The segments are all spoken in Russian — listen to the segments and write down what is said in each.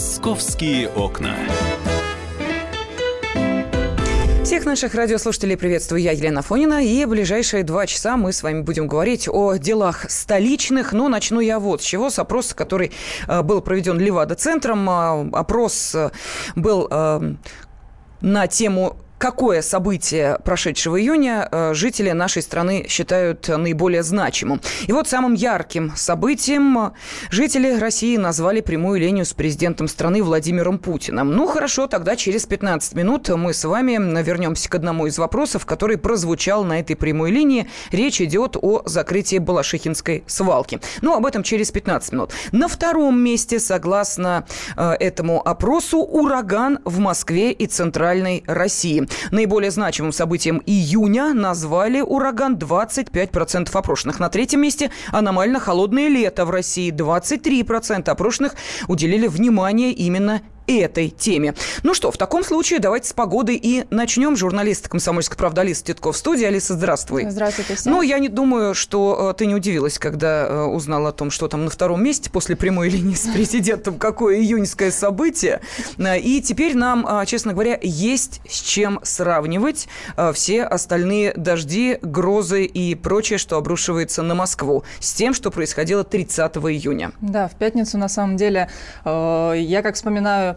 «Московские окна». Всех наших радиослушателей приветствую я, Елена Фонина. И ближайшие два часа мы с вами будем говорить о делах столичных. Но начну я вот с чего. С опроса, который э, был проведен Левада-центром. Э, опрос э, был на тему какое событие прошедшего июня э, жители нашей страны считают наиболее значимым. И вот самым ярким событием жители России назвали прямую линию с президентом страны Владимиром Путиным. Ну хорошо, тогда через 15 минут мы с вами вернемся к одному из вопросов, который прозвучал на этой прямой линии. Речь идет о закрытии Балашихинской свалки. Ну, об этом через 15 минут. На втором месте, согласно э, этому опросу, ураган в Москве и Центральной России. Наиболее значимым событием июня назвали ураган 25% опрошенных. На третьем месте аномально холодное лето в России. 23% опрошенных уделили внимание именно этой теме. Ну что, в таком случае давайте с погоды и начнем. Журналист «Комсомольской правды» Алиса Титков в студии. Алиса, здравствуй. Здравствуйте всем. Ну, я не думаю, что э, ты не удивилась, когда э, узнала о том, что там на втором месте после прямой линии с президентом какое июньское событие. Э, и теперь нам, честно говоря, есть с чем сравнивать все остальные дожди, грозы и прочее, что обрушивается на Москву, с тем, что происходило 30 июня. Да, в пятницу, на самом деле, я как вспоминаю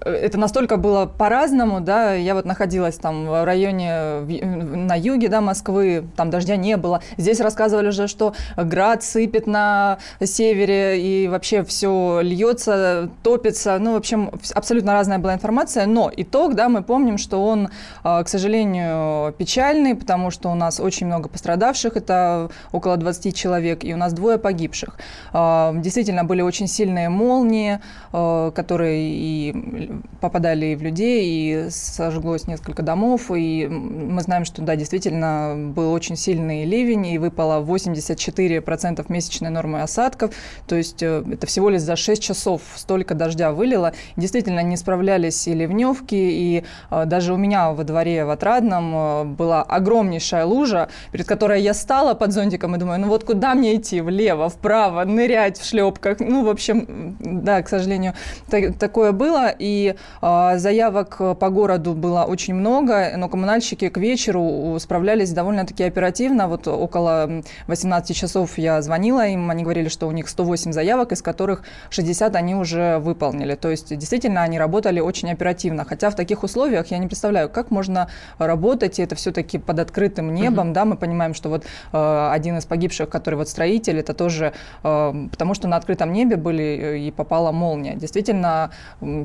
это настолько было по-разному, да, я вот находилась там в районе на юге, да, Москвы, там дождя не было. Здесь рассказывали уже, что град сыпет на севере и вообще все льется, топится, ну, в общем, абсолютно разная была информация, но итог, да, мы помним, что он, а, к сожалению, печальный, потому что у нас очень много пострадавших, это около 20 человек, и у нас двое погибших. А, действительно, были очень сильные молнии, а, которые и попадали в людей, и сожглось несколько домов, и мы знаем, что, да, действительно, был очень сильный ливень, и выпало 84% месячной нормы осадков, то есть э, это всего лишь за 6 часов столько дождя вылило. Действительно, не справлялись и ливневки, и э, даже у меня во дворе в Отрадном э, была огромнейшая лужа, перед которой я стала под зонтиком и думаю, ну вот куда мне идти, влево, вправо, нырять в шлепках, ну, в общем, да, к сожалению, так, такое было, и э, заявок по городу было очень много, но коммунальщики к вечеру справлялись довольно-таки оперативно. Вот около 18 часов я звонила им, они говорили, что у них 108 заявок, из которых 60 они уже выполнили. То есть действительно они работали очень оперативно. Хотя в таких условиях я не представляю, как можно работать, и это все-таки под открытым небом, угу. да, мы понимаем, что вот э, один из погибших, который вот строитель, это тоже э, потому, что на открытом небе были э, и попала молния. Действительно,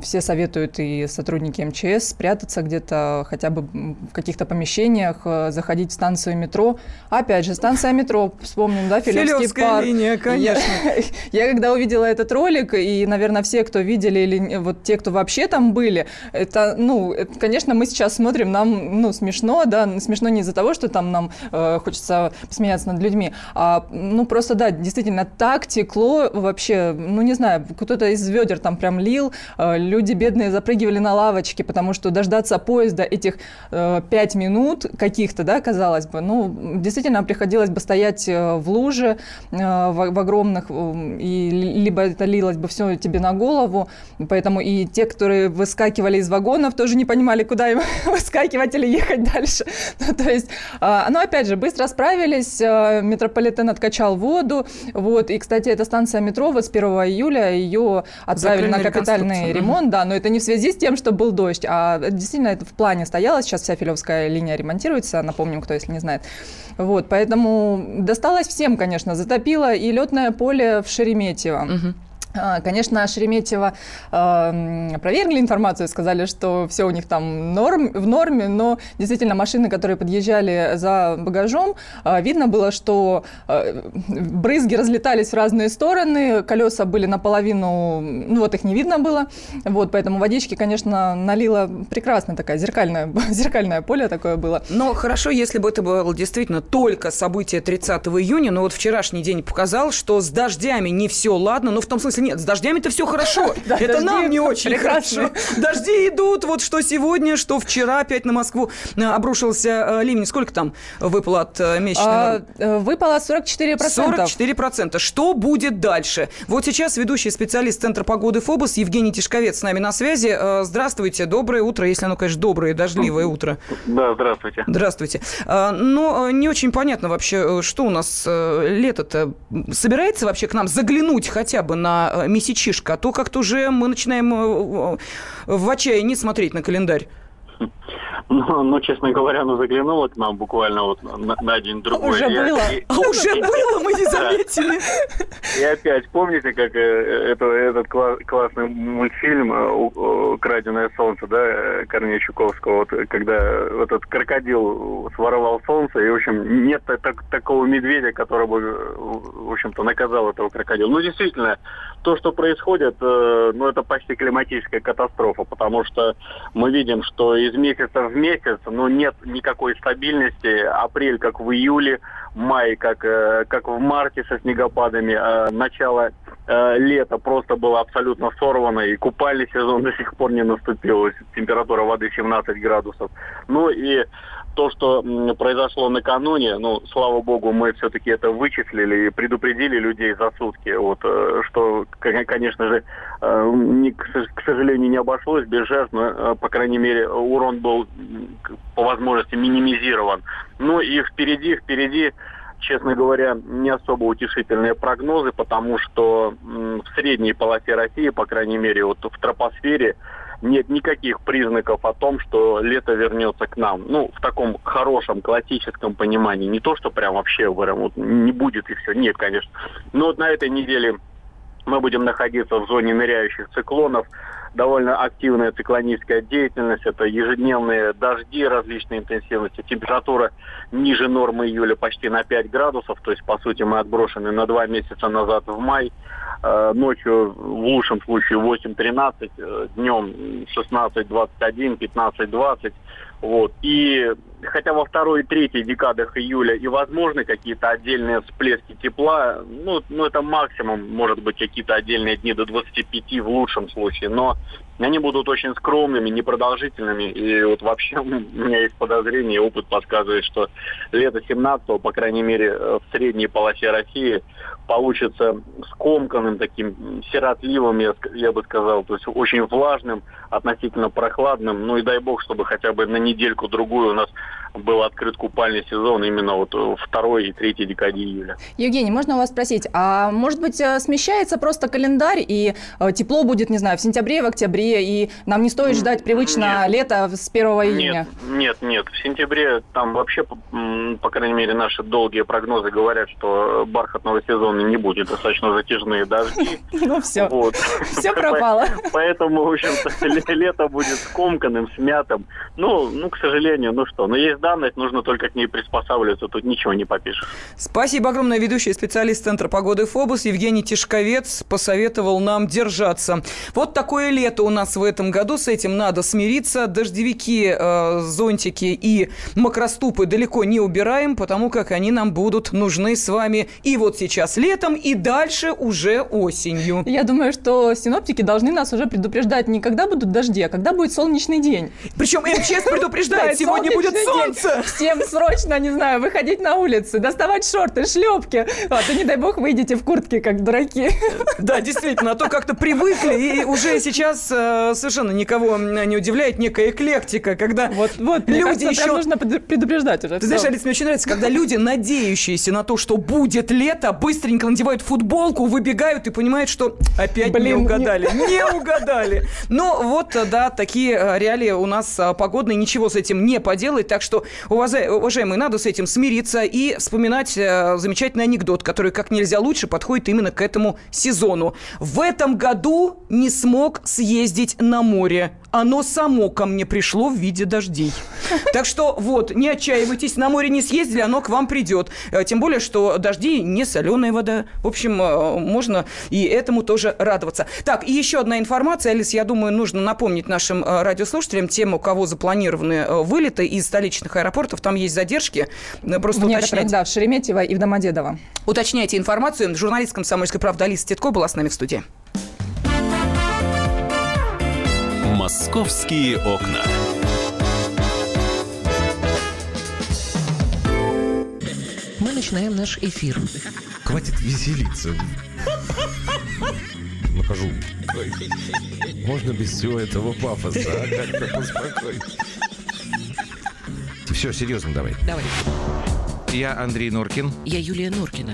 все советуют и сотрудники МЧС спрятаться где-то хотя бы в каких-то помещениях, э, заходить в станцию метро. Опять же, станция метро, вспомним, да, Филевский парк. линия, конечно. Я, я когда увидела этот ролик, и, наверное, все, кто видели, или вот те, кто вообще там были, это, ну, это, конечно, мы сейчас смотрим, нам, ну, смешно, да, смешно не из-за того, что там нам э, хочется посмеяться над людьми, а, ну, просто, да, действительно, так текло вообще, ну, не знаю, кто-то из ведер там прям лил, э, люди бедные запрыгивали на лавочки, потому что дождаться поезда этих э, пять минут каких-то, да, казалось бы, ну, действительно приходилось бы стоять э, в луже э, в, в огромных, и либо это лилось бы все тебе на голову, поэтому и те, которые выскакивали из вагонов, тоже не понимали, куда им выскакивать или ехать дальше. Ну, то есть, а, ну, опять же, быстро справились, метрополитен откачал воду, вот, и, кстати, эта станция метро вот с 1 июля ее отправили Закрыли на капитальный ремонт, да, но это не в связи с тем, что был дождь, а действительно это в плане стояло. Сейчас вся Филевская линия ремонтируется, напомним, кто если не знает. Вот, поэтому досталось всем, конечно, затопило и летное поле в Шереметьево. Угу. А, конечно, Шереметьево э, опровергли информацию, сказали, что все у них там норм, в норме, но действительно машины, которые подъезжали за багажом, э, видно было, что э, брызги разлетались в разные стороны, колеса были наполовину, ну вот их не видно было, вот, поэтому водички, конечно, налила прекрасно такая зеркальная, зеркальное поле такое было. Но хорошо, если бы это было действительно только событие 30 июня, но вот вчерашний день показал, что с дождями не все ладно, но в том смысле нет, с дождями-то все хорошо. Это нам не очень хорошо. Дожди идут, вот что сегодня, что вчера опять на Москву э, обрушился э, ливень. Сколько там выпало от э, месячного? А, выпало 44%. 44%. Что будет дальше? Вот сейчас ведущий специалист Центра погоды ФОБОС Евгений Тишковец с нами на связи. Здравствуйте, доброе утро, если оно, конечно, доброе, дождливое утро. Да, здравствуйте. Здравствуйте. Но не очень понятно вообще, что у нас лето-то собирается вообще к нам заглянуть хотя бы на месячишко, а то как-то уже мы начинаем в отчаянии смотреть на календарь. Ну, ну, честно говоря, ну заглянула к нам буквально вот на, на день другой. Уже и, было. И, а уже и, было, мы не заметили. И опять, помните, как э, это, этот класс, классный мультфильм э, «Краденое солнце», да, Корнея Чуковского, вот, когда этот крокодил своровал солнце, и, в общем, нет так, такого медведя, который бы, в общем-то, наказал этого крокодила. Ну, действительно, то, что происходит, э, ну, это почти климатическая катастрофа, потому что мы видим, что из месяца в месяц, но нет никакой стабильности. Апрель как в июле, май как, э, как в марте со снегопадами, а начало лета просто было абсолютно сорвано, и купальный сезон до сих пор не наступил, температура воды 17 градусов. Ну и то, что произошло накануне, ну, слава богу, мы все-таки это вычислили и предупредили людей за сутки, вот, э, что, конечно же, э, не, к сожалению, не обошлось без жертв, но, э, по крайней мере, урон был по возможности минимизирован. Ну и впереди, впереди честно говоря, не особо утешительные прогнозы, потому что в средней полосе России, по крайней мере, вот в тропосфере, нет никаких признаков о том, что лето вернется к нам. Ну, в таком хорошем, классическом понимании. Не то, что прям вообще вот, не будет и все. Нет, конечно. Но вот на этой неделе мы будем находиться в зоне ныряющих циклонов. Довольно активная циклоническая деятельность. Это ежедневные дожди различной интенсивности. Температура ниже нормы июля почти на 5 градусов. То есть, по сути, мы отброшены на 2 месяца назад в май. Э, ночью в лучшем случае 8-13, э, днем 16-21, 15-20. Вот. И хотя во второй и третьей декадах июля и возможны какие-то отдельные всплески тепла, ну, ну это максимум, может быть, какие-то отдельные дни до 25 в лучшем случае, но они будут очень скромными, непродолжительными. И вот вообще у меня есть подозрение, опыт подсказывает, что лето 17 по крайней мере, в средней полосе России получится скомканным, таким сиротливым, я, я бы сказал, то есть очень влажным, относительно прохладным. Ну и дай бог, чтобы хотя бы на недельку-другую у нас был открыт купальный сезон именно вот второй и третьей декаде июля. Евгений, можно у вас спросить, а может быть э, смещается просто календарь и э, тепло будет, не знаю, в сентябре, в октябре, и нам не стоит ждать привычно нет. лето с 1 июня? Нет, нет, нет. В сентябре там вообще, по крайней мере, наши долгие прогнозы говорят, что бархатного сезона не будет, достаточно затяжные дожди. Ну все, все пропало. Поэтому, в общем-то, лето будет скомканным, смятым. Ну, ну, к сожалению, ну что, но есть данность, нужно только к ней приспосабливаться, тут ничего не попишешь. Спасибо огромное. Ведущий специалист Центра погоды ФОБУС Евгений Тишковец посоветовал нам держаться. Вот такое лето у нас в этом году, с этим надо смириться. Дождевики, э, зонтики и макроступы далеко не убираем, потому как они нам будут нужны с вами и вот сейчас летом, и дальше уже осенью. Я думаю, что синоптики должны нас уже предупреждать не когда будут дожди, а когда будет солнечный день. Причем МЧС предупреждает, сегодня будет солнце солнце. Всем срочно, не знаю, выходить на улицу, доставать шорты, шлепки. А то, не дай бог, выйдете в куртке, как дураки. Да, действительно, а то как-то привыкли, и уже сейчас э, совершенно никого не удивляет некая эклектика, когда вот, вот, люди кажется, еще... нужно предупреждать уже. Ты все. знаешь, Алис, мне очень нравится, когда люди, надеющиеся на то, что будет лето, быстренько надевают футболку, выбегают и понимают, что опять Блин, не угадали. Не... не угадали. Но вот, да, такие э, реалии у нас э, погодные, ничего с этим не поделать, так что уважаемые, надо с этим смириться и вспоминать э, замечательный анекдот, который как нельзя лучше подходит именно к этому сезону. В этом году не смог съездить на море оно само ко мне пришло в виде дождей. Так что вот, не отчаивайтесь, на море не съездили, оно к вам придет. Э, тем более, что дожди не соленая вода. В общем, э, можно и этому тоже радоваться. Так, и еще одна информация, Алис, я думаю, нужно напомнить нашим э, радиослушателям, тем, у кого запланированы вылеты из столичных аэропортов, там есть задержки. Просто в уточнять. да, в Шереметьево и в Домодедово. Уточняйте информацию. Журналист «Комсомольской правды» Алиса Титко была с нами в студии. Московские окна. Мы начинаем наш эфир. Хватит веселиться. Нахожу. Можно без всего этого пафоса, а? Как-то поспокойнее. Все, серьезно давай. Давай. Я Андрей Норкин. Я Юлия Норкина.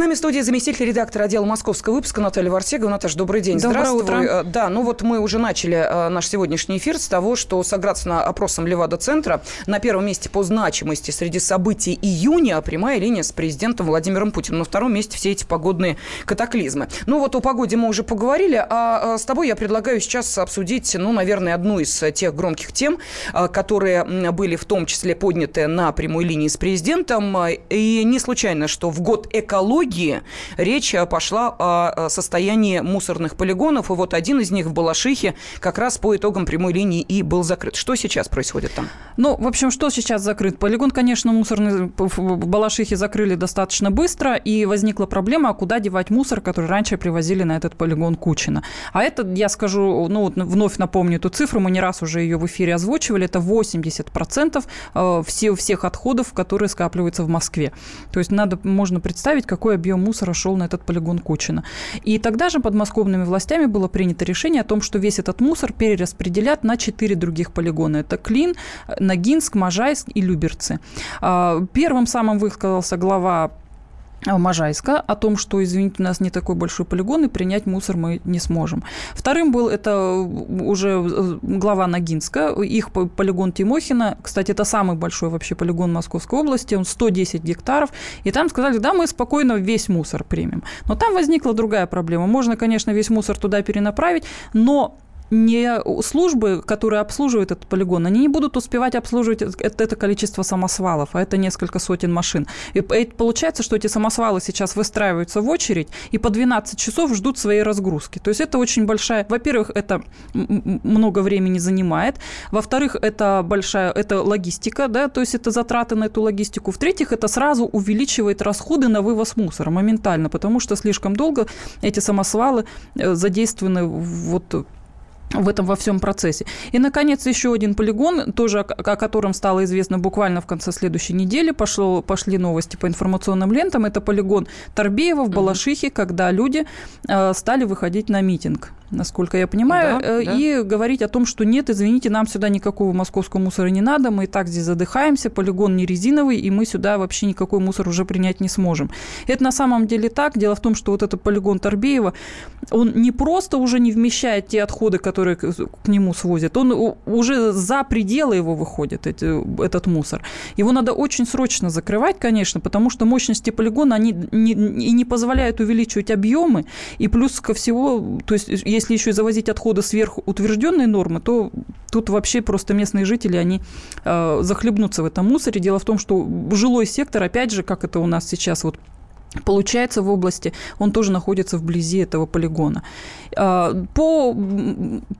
Нами в студии заместитель редактора отдела московского выпуска Наталья Варсегова. Наташа, добрый день. Доброе Здравствуй. утро. Э, Да, ну вот мы уже начали э, наш сегодняшний эфир с того, что согласно опросам Левада-центра на первом месте по значимости среди событий июня прямая линия с президентом Владимиром Путиным. На втором месте все эти погодные катаклизмы. Ну вот о погоде мы уже поговорили, а э, с тобой я предлагаю сейчас обсудить, ну, наверное, одну из тех громких тем, которые были в том числе подняты на прямой линии с президентом. И не случайно, что в год экологии речь э, пошла о э, состоянии мусорных полигонов. И вот один из них в Балашихе как раз по итогам прямой линии и был закрыт. Что сейчас происходит там? Ну, в общем, что сейчас закрыт? Полигон, конечно, мусорный в Балашихе закрыли достаточно быстро, и возникла проблема, а куда девать мусор, который раньше привозили на этот полигон Кучина. А это, я скажу, ну, вновь напомню эту цифру, мы не раз уже ее в эфире озвучивали, это 80% э, все, всех отходов, которые скапливаются в Москве. То есть надо, можно представить, какой объем мусора шел на этот полигон Кучина. И тогда же подмосковными властями было принято решение о том, что весь этот мусор перераспределят на четыре других полигона. Это Клин, Ногинск, Можайск и Люберцы. А, Первым самым высказался глава Можайска о том, что, извините, у нас не такой большой полигон, и принять мусор мы не сможем. Вторым был это уже э, глава Ногинска, их по- полигон Тимохина. Кстати, это самый большой вообще полигон Московской области, он 110 гектаров. И там сказали, да, мы спокойно весь мусор примем. Но там возникла другая проблема. Можно, конечно, весь мусор туда перенаправить, но не службы, которые обслуживают этот полигон, они не будут успевать обслуживать это, это количество самосвалов, а это несколько сотен машин. И получается, что эти самосвалы сейчас выстраиваются в очередь и по 12 часов ждут своей разгрузки. То есть это очень большая... Во-первых, это много времени занимает. Во-вторых, это большая... Это логистика, да, то есть это затраты на эту логистику. В-третьих, это сразу увеличивает расходы на вывоз мусора моментально, потому что слишком долго эти самосвалы э, задействованы вот в этом во всем процессе. И, наконец, еще один полигон, тоже о, о котором стало известно буквально в конце следующей недели, пошло, пошли новости по информационным лентам. Это полигон Торбеева в Балашихе, когда люди э, стали выходить на митинг, насколько я понимаю, Да, э, да. и говорить о том, что нет, извините, нам сюда никакого московского мусора не надо, мы и так здесь задыхаемся, полигон не резиновый, и мы сюда вообще никакой мусор уже принять не сможем. Это на самом деле так. Дело в том, что вот этот полигон Торбеева, он не просто уже не вмещает те отходы, которые к, к нему свозят, он уже за пределы его выходит, эти- этот мусор. Его надо очень срочно закрывать, конечно, потому что мощности полигона, они не, и не позволяют увеличивать объемы, и плюс ко всего, то есть если еще и завозить отходы сверх утвержденной нормы, то тут вообще просто местные жители, они э, захлебнутся в этом мусоре. Дело в том, что жилой сектор, опять же, как это у нас сейчас вот Получается, в области он тоже находится вблизи этого полигона. А, По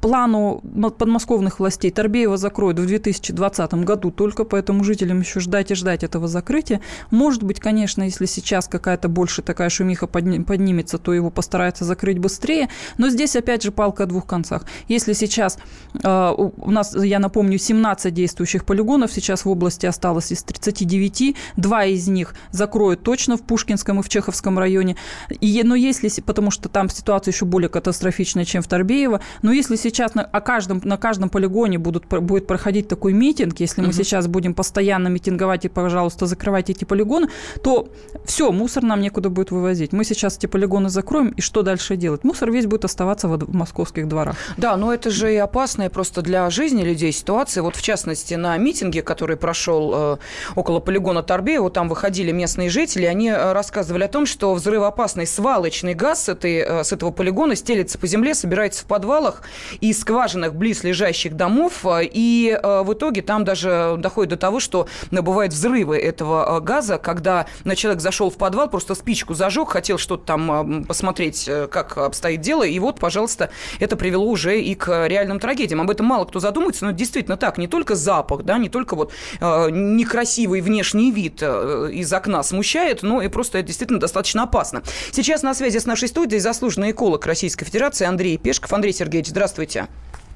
плану подмосковных властей Торбеева закроют в 2020 году только, поэтому жителям еще ждать и ждать этого закрытия. Может быть, конечно, если сейчас какая-то больше такая шумиха подни- поднимется, то его постараются закрыть быстрее. Но здесь, опять же, палка о двух концах. Если сейчас а, у нас, я напомню, 17 действующих полигонов сейчас в области осталось из 39, два из них закроют точно в Пушкинском и в Чеховском районе. И, но если, потому что там ситуация еще более катастрофичная, чем в Торбеево, но если сейчас на, о каждом, на каждом полигоне будут, будет проходить такой митинг, если мы Мгм. сейчас будем постоянно митинговать и, пожалуйста, закрывайте эти полигоны, то все, мусор нам некуда будет вывозить. Мы сейчас эти полигоны закроем, и что дальше делать? Мусор весь будет оставаться в московских дворах. Да, но это же и опасная просто для жизни людей ситуация. Вот в частности на митинге, который прошел э, около полигона Торбеева, там выходили местные жители, они э, рассказывали рассказывали о том, что взрывоопасный свалочный газ с, этой, э, с этого полигона стелится по земле, собирается в подвалах и скважинах близ лежащих домов, и в итоге там даже доходит до того, что бывают взрывы этого газа, когда человек зашел в подвал, просто спичку зажег, хотел что-то там посмотреть, как обстоит дело, и вот, пожалуйста, это привело уже и к реальным трагедиям. Об этом мало кто задумывается, но действительно так, не только запах, да, не только вот э, некрасивый внешний вид э, из окна смущает, но и просто это достаточно опасно. Сейчас на связи с нашей студией заслуженный эколог Российской Федерации Андрей Пешков. Андрей Сергеевич, здравствуйте.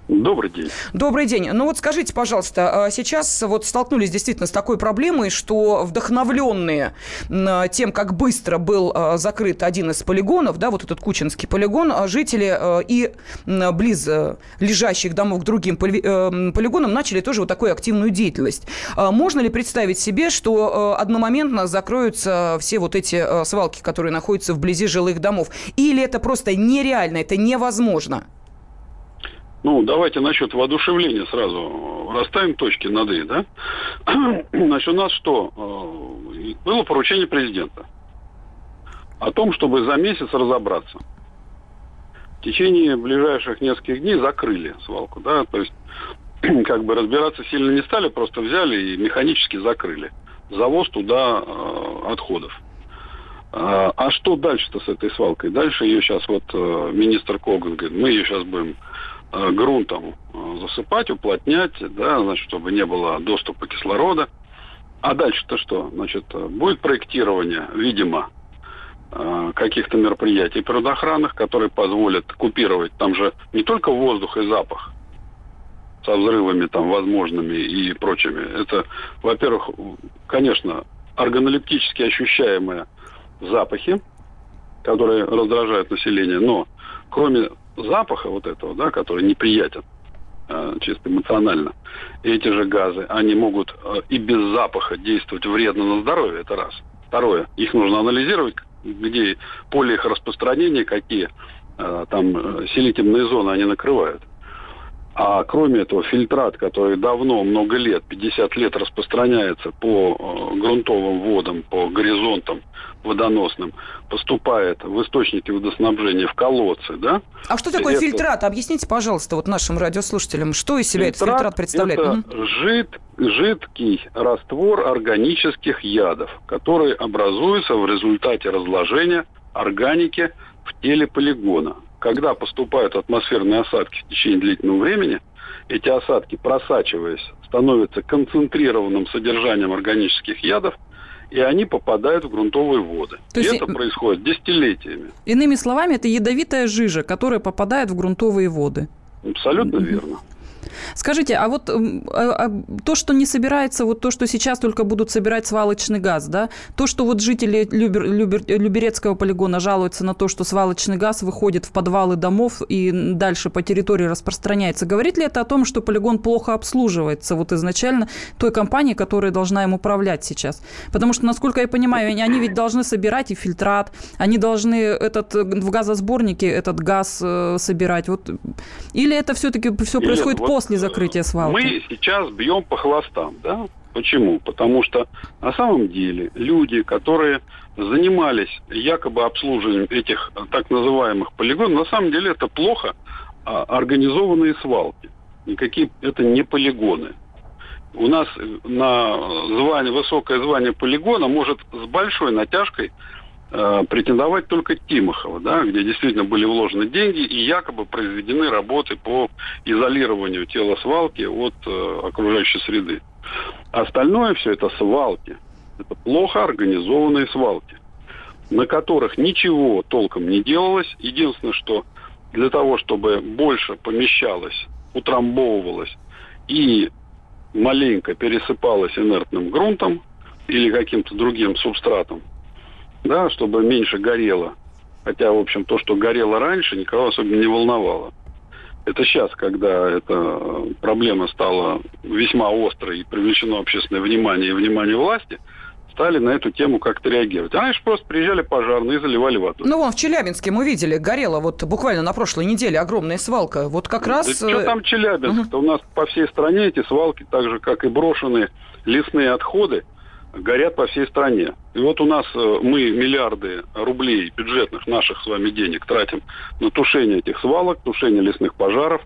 Добрый день. Добрый день. Ну вот скажите, пожалуйста, а сейчас вот столкнулись действительно с такой проблемой, что вдохновленные тем, как быстро был а, закрыт один из полигонов, да, вот этот Кучинский полигон, а, жители и близ лежащих домов к другим э, полигонам начали тоже вот такую активную деятельность. Можно ли представить себе, что одномоментно закроются все вот эти свалки, которые находятся вблизи жилых домов? Или это просто нереально, это невозможно? Ну, давайте насчет воодушевления сразу расставим точки над «и», да? Значит, у нас что? Э, было поручение президента о том, чтобы за месяц разобраться. В течение ближайших нескольких дней закрыли свалку, да, то есть как бы разбираться сильно не стали, просто взяли и механически закрыли. Завоз туда э, отходов. А, а что дальше-то с этой свалкой? Дальше ее сейчас вот э, министр Коган говорит, мы ее сейчас будем грунтом э, засыпать, уплотнять, да, значит, чтобы не было доступа кислорода. А дальше-то что? Значит, э, будет проектирование, видимо, каких-то мероприятий природоохранных, которые позволят купировать. Там же не только воздух и запах со взрывами там возможными и прочими. Это, во-первых, конечно, органолептически ощущаемые запахи, которые раздражают население, но кроме запаха вот этого, да, который неприятен э, чисто эмоционально, эти же газы, они могут э, и без запаха действовать вредно на здоровье, это раз. Второе, их нужно анализировать, где поле их распространения, какие э, там селительные зоны они накрывают. А кроме этого, фильтрат, который давно, много лет, 50 лет распространяется по э, грунтовым водам, по горизонтам водоносным, поступает в источники водоснабжения, в колодцы, да? А что такое это... фильтрат? Объясните, пожалуйста, вот нашим радиослушателям, что из себя фильтрат этот фильтрат представляет? Это угу. жид, жидкий раствор органических ядов, который образуется в результате разложения органики в теле полигона когда поступают атмосферные осадки в течение длительного времени, эти осадки, просачиваясь, становятся концентрированным содержанием органических ядов, и они попадают в грунтовые воды. То и это происходит десятилетиями. Иными словами, это ядовитая жижа, которая попадает в грунтовые воды. Абсолютно верно. Скажите, а вот а, а, то, что не собирается, вот то, что сейчас только будут собирать свалочный газ, да, то, что вот жители Любер, Любер, Люберецкого полигона жалуются на то, что свалочный газ выходит в подвалы домов и дальше по территории распространяется, говорит ли это о том, что полигон плохо обслуживается вот изначально той компанией, которая должна им управлять сейчас? Потому что, насколько я понимаю, они ведь должны собирать и фильтрат, они должны этот в газосборнике этот газ э, собирать. Вот. Или это все-таки все происходит вот после закрытия свалки? Мы сейчас бьем по хвостам, да? Почему? Потому что на самом деле люди, которые занимались якобы обслуживанием этих так называемых полигонов, на самом деле это плохо а, организованные свалки. Никакие это не полигоны. У нас на звание, высокое звание полигона может с большой натяжкой Э, претендовать только Тимохова, да, где действительно были вложены деньги и якобы произведены работы по изолированию тела свалки от э, окружающей среды. Остальное все это свалки. Это плохо организованные свалки, на которых ничего толком не делалось. Единственное, что для того, чтобы больше помещалось, утрамбовывалось и маленько пересыпалось инертным грунтом или каким-то другим субстратом, да, чтобы меньше горело. Хотя, в общем, то, что горело раньше, никого особенно не волновало. Это сейчас, когда эта проблема стала весьма острой и привлечено общественное внимание и внимание власти, стали на эту тему как-то реагировать. А раньше просто приезжали пожарные и заливали воду. Ну, вон в Челябинске мы видели, горела вот буквально на прошлой неделе огромная свалка. Вот как раз... Да что там Челябинск? Угу. У нас по всей стране эти свалки, так же, как и брошенные лесные отходы, горят по всей стране. И вот у нас э, мы миллиарды рублей бюджетных наших с вами денег тратим на тушение этих свалок, тушение лесных пожаров.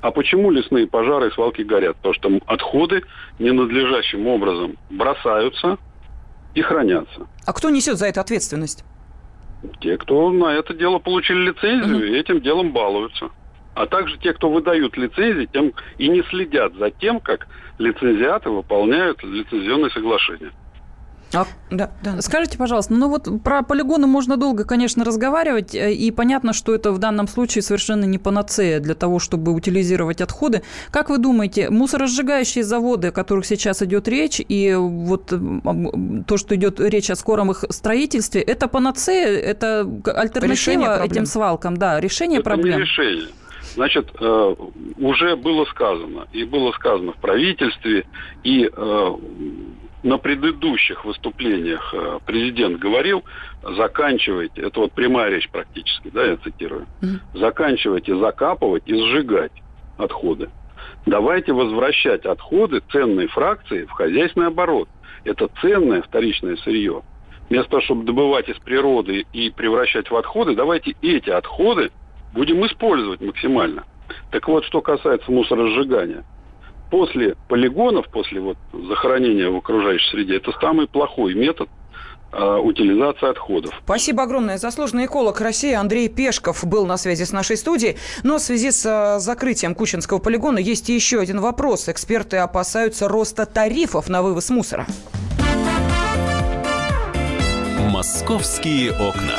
А почему лесные пожары и свалки горят? Потому что отходы ненадлежащим образом бросаются и хранятся. А кто несет за это ответственность? Те, кто на это дело получили лицензию, угу. и этим делом балуются. А также те, кто выдают лицензии, тем и не следят за тем, как лицензиаты выполняют лицензионные соглашения. А, да, да. Скажите, пожалуйста, ну вот про полигоны можно долго, конечно, разговаривать, э, и понятно, что это в данном случае совершенно не панацея для того, чтобы утилизировать отходы. Как вы думаете, мусоросжигающие заводы, о которых сейчас идет речь, и вот то, что идет речь о скором их строительстве, это панацея, это альтернатива этим свалкам, да, решение это проблем? Не решение. Значит, э, уже было сказано, и было сказано в правительстве, и э, на предыдущих выступлениях э, президент говорил, заканчивайте, это вот прямая речь практически, да, я цитирую, mm-hmm. заканчивайте закапывать и сжигать отходы. Давайте возвращать отходы, ценные фракции в хозяйственный оборот. Это ценное вторичное сырье. Вместо того, чтобы добывать из природы и превращать в отходы, давайте эти отходы будем использовать максимально. Так вот, что касается мусоросжигания – после полигонов, после вот захоронения в окружающей среде, это самый плохой метод а, утилизации отходов. Спасибо огромное. Заслуженный эколог России Андрей Пешков был на связи с нашей студией. Но в связи с а, закрытием Кучинского полигона есть еще один вопрос. Эксперты опасаются роста тарифов на вывоз мусора. Московские окна.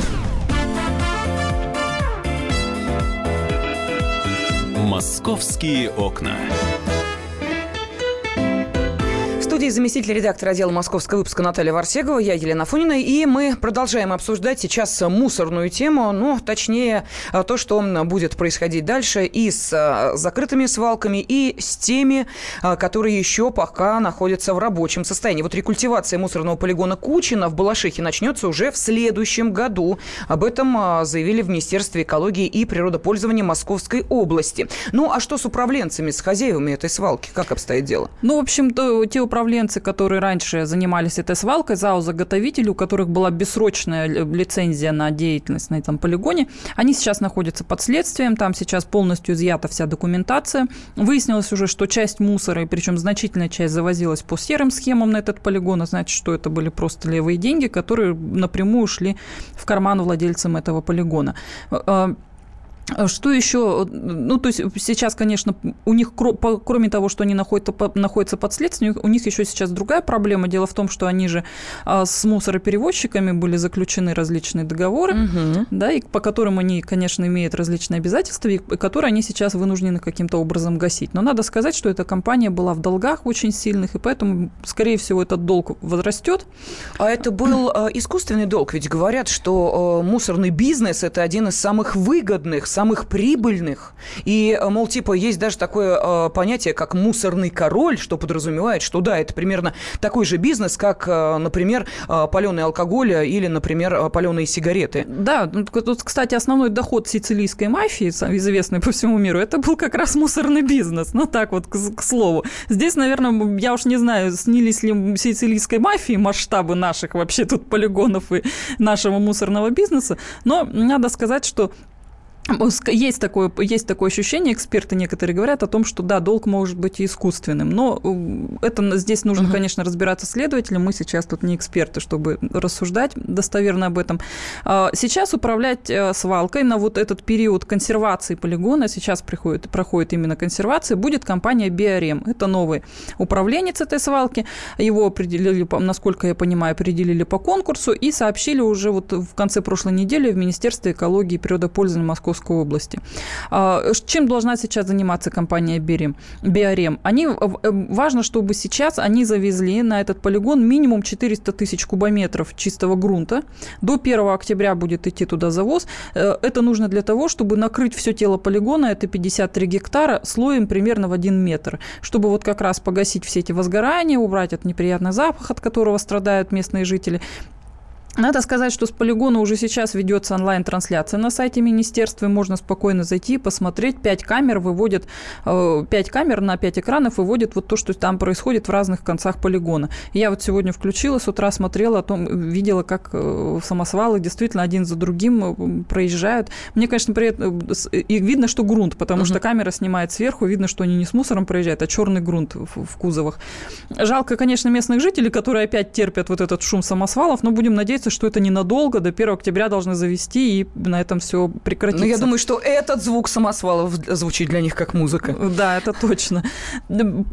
«Московские окна» студии заместитель редактора отдела московского выпуска Наталья Варсегова, я Елена Фонина, и мы продолжаем обсуждать сейчас мусорную тему, ну, точнее, то, что будет происходить дальше и с а, закрытыми свалками, и с теми, а, которые еще пока находятся в рабочем состоянии. Вот рекультивация мусорного полигона Кучина в Балашихе начнется уже в следующем году. Об этом заявили в Министерстве экологии и природопользования Московской области. Ну, а что с управленцами, с хозяевами этой свалки? Как обстоит дело? Ну, в общем, то, те управленцы управленцы, которые раньше занимались этой свалкой, ЗАО-заготовители, у которых была бессрочная лицензия на деятельность на этом полигоне, они сейчас находятся под следствием, там сейчас полностью изъята вся документация. Выяснилось уже, что часть мусора, и причем значительная часть завозилась по серым схемам на этот полигон, а значит, что это были просто левые деньги, которые напрямую шли в карман владельцам этого полигона. А что еще? Ну, то есть сейчас, конечно, у них, кроме того, что они находятся, находятся под следствием, у них еще сейчас другая проблема. Дело в том, что они же а, с мусороперевозчиками были заключены различные договоры, угу. да, и по которым они, конечно, имеют различные обязательства, и которые они сейчас вынуждены каким-то образом гасить. Но надо сказать, что эта компания была в долгах очень сильных, и поэтому, скорее всего, этот долг возрастет. А это был а, искусственный долг, ведь говорят, что мусорный бизнес – это один из самых выгодных, самых прибыльных. И, э, мол, типа, есть даже такое э, понятие, как мусорный король, что подразумевает, что да, это примерно такой же бизнес, как, э, например, э, паленый алкоголь или, например, э, паленые сигареты. Да, ну, тут, кстати, основной доход сицилийской мафии, известный по всему миру, это был как раз мусорный бизнес. Ну, так вот, к, к слову. Здесь, наверное, я уж не знаю, снились ли сицилийской мафии масштабы наших вообще тут полигонов и нашего мусорного бизнеса, но надо сказать, что есть такое, есть такое ощущение, эксперты некоторые говорят о том, что да, долг может быть и искусственным, но это здесь нужно, uh-huh. конечно, разбираться следователям, мы сейчас тут не эксперты, чтобы рассуждать достоверно об этом. А, сейчас управлять э, свалкой на вот этот период консервации полигона, сейчас приходит, проходит именно консервация, будет компания Биорем. Это новый управленец этой свалки, его определили, насколько я понимаю, определили по конкурсу и сообщили уже вот в конце прошлой недели в Министерстве экологии и природопользования Москвы Московской области. А, чем должна сейчас заниматься компания Биорем? Биорем? Они, важно, чтобы сейчас они завезли на этот полигон минимум 400 тысяч кубометров чистого грунта. До 1 октября будет идти туда завоз. Э, это нужно для того, чтобы накрыть все тело полигона, это 53 гектара, слоем примерно в 1 метр, чтобы вот как раз погасить все эти возгорания, убрать этот неприятный запах, от которого страдают местные жители, надо сказать, что с полигона уже сейчас ведется онлайн-трансляция на сайте министерства, и можно спокойно зайти и посмотреть. Пять камер выводят, э, пять камер на пять экранов выводят вот то, что там происходит в разных концах полигона. Я вот сегодня включила, с утра смотрела, о том, видела, как э, самосвалы действительно один за другим э, проезжают. Мне, конечно, приятно, и видно, что грунт, потому uh-huh. что камера снимает сверху, видно, что они не с мусором проезжают, а черный грунт в, в кузовах. Жалко, конечно, местных жителей, которые опять терпят вот этот шум самосвалов, но будем надеяться, что это ненадолго, до 1 октября должны завести, и на этом все прекратится. Но я думаю, что этот звук самосвалов звучит для них как музыка. Да, это точно.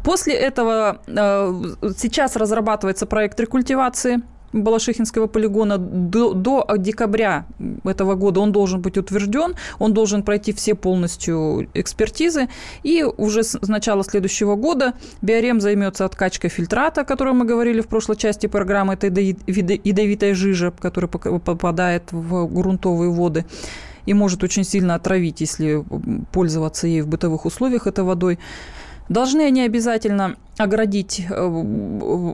После этого э, сейчас разрабатывается проект рекультивации Балашихинского полигона до, до декабря этого года он должен быть утвержден, он должен пройти все полностью экспертизы, и уже с начала следующего года Биорем займется откачкой фильтрата, о котором мы говорили в прошлой части программы, это ядовитая жижа, которая попадает в грунтовые воды и может очень сильно отравить, если пользоваться ей в бытовых условиях этой водой. Должны они обязательно оградить, э,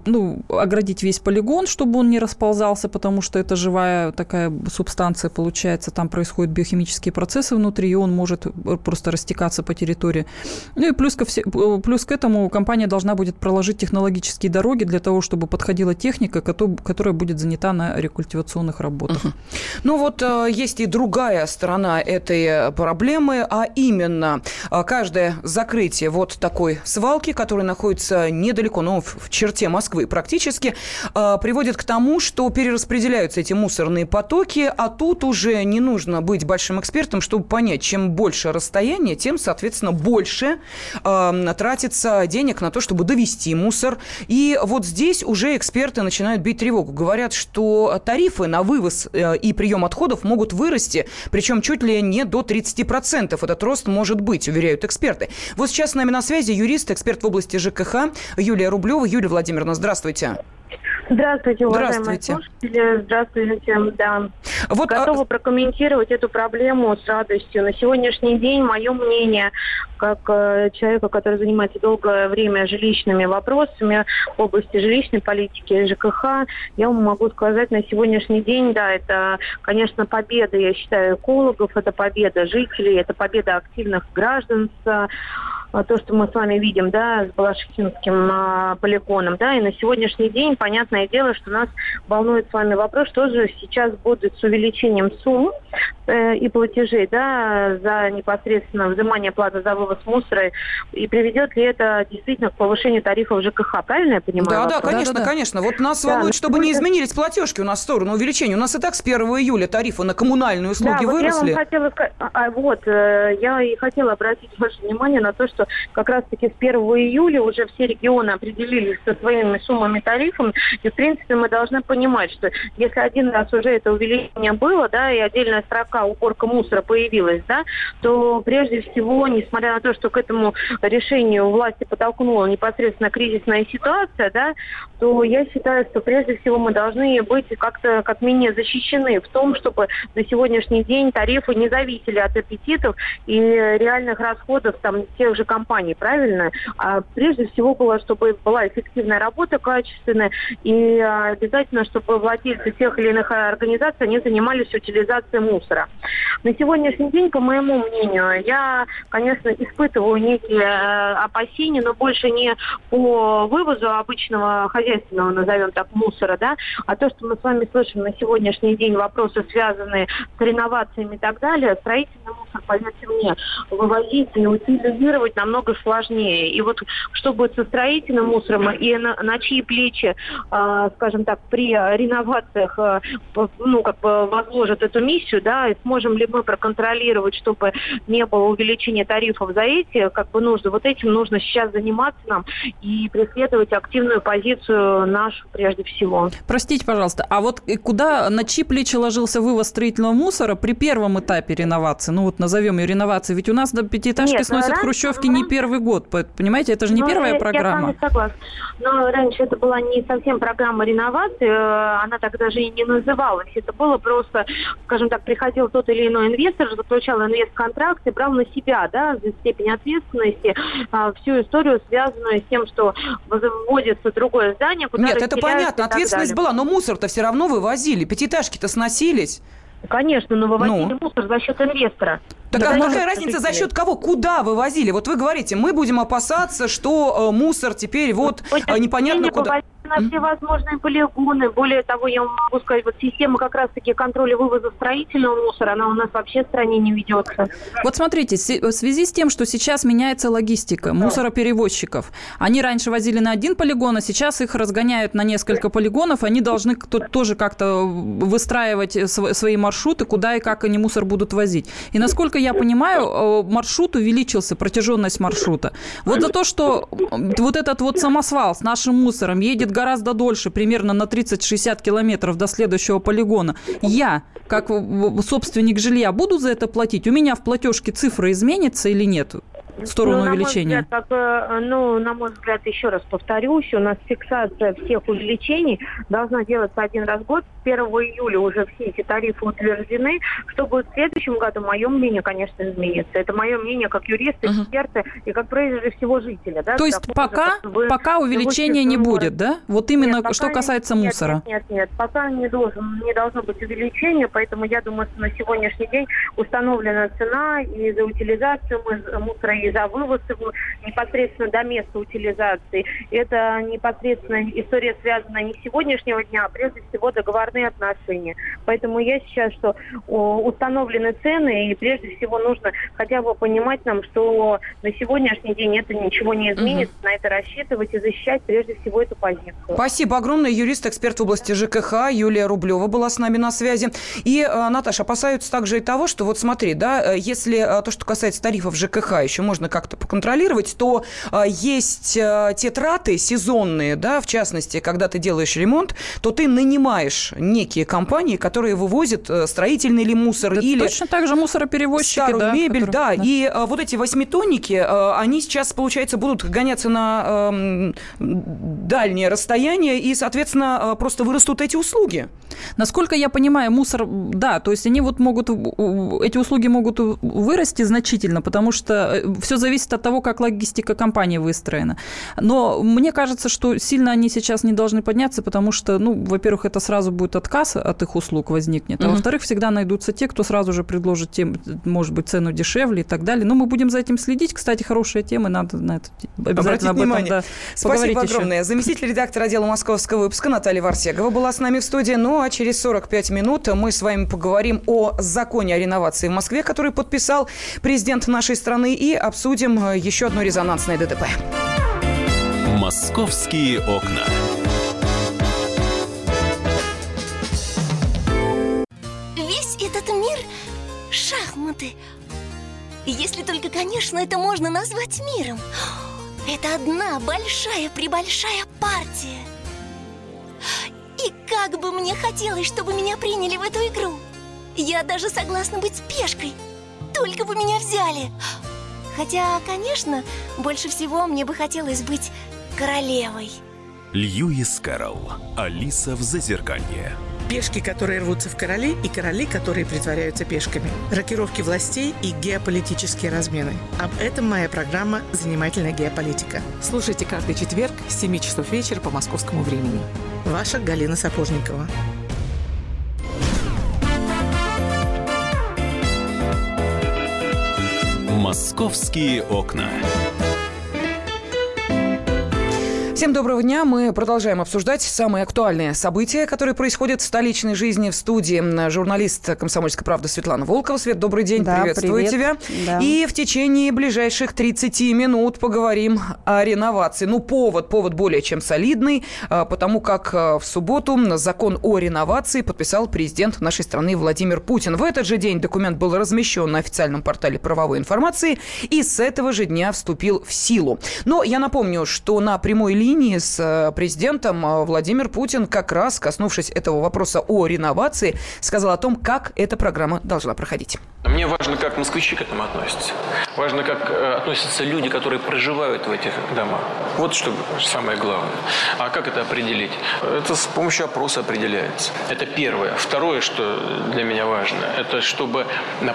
ну, оградить весь полигон, чтобы он не расползался, потому что это живая такая субстанция получается, там происходят биохимические процессы внутри, и он может просто растекаться по территории. Ну и плюс ко, все, плюс к этому компания должна будет проложить технологические дороги для того, чтобы подходила техника, которая будет занята на рекультивационных работах. Угу. Ну вот э, есть и другая сторона этой проблемы, а именно э, каждое закрытие вот такой свалки, которая находится находится недалеко, но в черте Москвы практически, а, приводит к тому, что перераспределяются эти мусорные потоки, а тут уже не нужно быть большим экспертом, чтобы понять, чем больше расстояние, тем, соответственно, больше э, тратится денег на то, чтобы довести мусор. И вот здесь уже эксперты начинают бить тревогу. Говорят, что тарифы на вывоз э, и прием отходов могут вырасти, причем чуть ли не до 30%. Этот рост может быть, уверяют эксперты. Вот сейчас с нами на связи юрист, эксперт в области ЖКХ Юлия Рублева. Юлия Владимировна, здравствуйте. Здравствуйте, уважаемые Здравствуйте. слушатели. Здравствуйте, да. Вот, Готова а... прокомментировать эту проблему с радостью. На сегодняшний день мое мнение, как э, человека, который занимается долгое время жилищными вопросами в области жилищной политики, ЖКХ, я вам могу сказать, на сегодняшний день, да, это, конечно, победа, я считаю, экологов, это победа жителей, это победа активных граждан с а, то, что мы с вами видим, да, с Балашихинским а, полигоном, да, и на сегодняшний день, понятное дело, что нас волнует с вами вопрос, что же сейчас будет с увеличением сумм э, и платежей, да, за непосредственно взимание платы за вывоз мусора, и приведет ли это действительно к повышению тарифов ЖКХ, правильно я понимаю? Да, вопрос? да, конечно, да, да, конечно. Вот нас да, волнует, чтобы не изменились платежки у нас в сторону увеличения. У нас и так с 1 июля тарифы на коммунальные услуги да, выросли. Вот я вам хотела сказать, а, а, вот, э, я и хотела обратить ваше внимание на то, что как раз-таки с 1 июля уже все регионы определились со своими суммами тарифами. И, в принципе, мы должны понимать, что если один раз уже это увеличение было, да, и отдельная строка уборка мусора появилась, да, то прежде всего, несмотря на то, что к этому решению власти подтолкнула непосредственно кризисная ситуация, да, то я считаю, что прежде всего мы должны быть как-то как менее защищены в том, чтобы на сегодняшний день тарифы не зависели от аппетитов и реальных расходов там тех же компаний, правильно? А прежде всего было, чтобы была эффективная работа, качественная, и а, обязательно, чтобы владельцы тех или иных организаций не занимались утилизацией мусора. На сегодняшний день, по моему мнению, я, конечно, испытываю некие э, опасения, но больше не по вывозу обычного хозяйственного, назовем так, мусора, да, а то, что мы с вами слышим на сегодняшний день, вопросы, связанные с реновациями и так далее, строительный мусор, поверьте мне, вывозить и утилизировать будет намного сложнее. И вот что будет со строительным мусором и на, на чьи плечи, э, скажем так, при реновациях, э, ну, как бы возложат эту миссию, да, и сможем ли мы проконтролировать, чтобы не было увеличения тарифов за эти, как бы нужно. Вот этим нужно сейчас заниматься нам и преследовать активную позицию нашу прежде всего. Простите, пожалуйста, а вот куда, на чьи плечи ложился вывоз строительного мусора при первом этапе реновации? Ну вот назовем ее реновацией. Ведь у нас до пятиэтажки Нет, сносят раньше, хрущевки ну, не первый год. Понимаете, это же не ну, первая я, программа. Я с вами согласна. Но раньше это была не совсем программа реновации, э, она так даже и не называлась. Это было просто, скажем так, приходил тот или иной инвестор, заключал инвест-контракт и брал на себя, да, за степень ответственности а, всю историю, связанную с тем, что выводится другое здание, куда Нет, это понятно, ответственность была, но мусор-то все равно вывозили, пятиэтажки-то сносились. Конечно, но вывозили ну. мусор за счет инвестора. Так а какая разница за счет кого? Куда вывозили? Вот вы говорите, мы будем опасаться, что э, мусор теперь вот э, непонятно куда на все возможные полигоны. Более того, я могу сказать, вот система как раз-таки контроля вывоза строительного мусора, она у нас вообще в стране не ведется. Вот смотрите, в связи с тем, что сейчас меняется логистика мусороперевозчиков, они раньше возили на один полигон, а сейчас их разгоняют на несколько полигонов, они должны тоже как-то выстраивать свои маршруты, куда и как они мусор будут возить. И насколько я понимаю, маршрут увеличился, протяженность маршрута. Вот за то, что вот этот вот самосвал с нашим мусором едет гораздо дольше, примерно на 30-60 километров до следующего полигона, я, как собственник жилья, буду за это платить? У меня в платежке цифра изменится или нет? В сторону ну, увеличения? Взгляд, как, ну, на мой взгляд, еще раз повторюсь, у нас фиксация всех увеличений должна делаться один раз в год. 1 июля уже все эти тарифы утверждены. Что будет в следующем году, мое мнение, конечно, изменится. Это мое мнение как юриста, эксперта uh-huh. и как прежде всего жителя. Да, То есть пока, вы, пока увеличения не будет, да? Вот именно нет, что касается нет, мусора. Нет, нет, нет, пока не, должен, не должно быть увеличения, поэтому я думаю, что на сегодняшний день установлена цена и за утилизацию мусора, и за вывоз его непосредственно до места утилизации. Это непосредственно история связана не с сегодняшнего дня, а прежде всего договорные отношения. Поэтому я сейчас, что установлены цены, и прежде всего нужно хотя бы понимать нам, что на сегодняшний день это ничего не изменит, угу. на это рассчитывать и защищать прежде всего эту позицию. Спасибо огромное. Юрист, эксперт в области ЖКХ Юлия Рублева была с нами на связи. И, э, Наташа, опасаются также и того, что вот смотри, да, э, если э, то, что касается тарифов ЖКХ, еще можно как-то поконтролировать, то есть те траты сезонные, да, в частности, когда ты делаешь ремонт, то ты нанимаешь некие компании, которые вывозят строительный или мусор, да или... Точно так же мусороперевозчики, старую да, мебель, которые... да, да. И вот эти восьмитонники, они сейчас, получается, будут гоняться на э, дальние расстояния, и, соответственно, просто вырастут эти услуги. Насколько я понимаю, мусор, да, то есть они вот могут, эти услуги могут вырасти значительно, потому что э, все зависит от того, как логистика компании выстроена. Но мне кажется, что сильно они сейчас не должны подняться, потому что, ну, во-первых, это сразу будет отказ от их услуг возникнет, а mm во-вторых, всегда найдутся те, кто сразу же предложит тем, может быть, цену дешевле и так далее. Но мы будем за этим следить. Кстати, хорошая тема, надо на это обязательно Обратить об этом внимание. Да, Спасибо огромное. Еще. Заместитель редактора отдела московского выпуска Наталья Варсегова была с нами в студии. Ну, а через 45 минут мы с вами поговорим о законе о реновации в Москве, который подписал президент нашей страны, и обсудим э, еще одно резонансное ДТП. «Московские окна». Весь этот мир – шахматы. Если только, конечно, это можно назвать миром. Это одна большая-пребольшая партия. И как бы мне хотелось, чтобы меня приняли в эту игру. Я даже согласна быть пешкой. Только бы меня взяли. Хотя, конечно, больше всего мне бы хотелось быть королевой. Льюис Кэрролл. Алиса в Зазеркалье. Пешки, которые рвутся в короли, и короли, которые притворяются пешками. Рокировки властей и геополитические размены. Об этом моя программа «Занимательная геополитика». Слушайте каждый четверг с 7 часов вечера по московскому времени. Ваша Галина Сапожникова. «Московские окна». Всем доброго дня. Мы продолжаем обсуждать самые актуальные события, которые происходят в столичной жизни. В студии журналист «Комсомольской правды» Светлана Волкова. Свет, добрый день. Да, Приветствую привет. тебя. Да. И в течение ближайших 30 минут поговорим о реновации. Ну, повод, повод более чем солидный, а, потому как а, в субботу закон о реновации подписал президент нашей страны Владимир Путин. В этот же день документ был размещен на официальном портале правовой информации и с этого же дня вступил в силу. Но я напомню, что на прямой линии с э, президентом э, Владимир Путин, как раз коснувшись этого вопроса о реновации, сказал о том, как эта программа должна проходить. Мне важно, как москвичи к этому относятся. Важно, как э, относятся люди, которые проживают в этих домах. Вот что самое главное. А как это определить? Это с помощью опроса определяется. Это первое. Второе, что для меня важно, это чтобы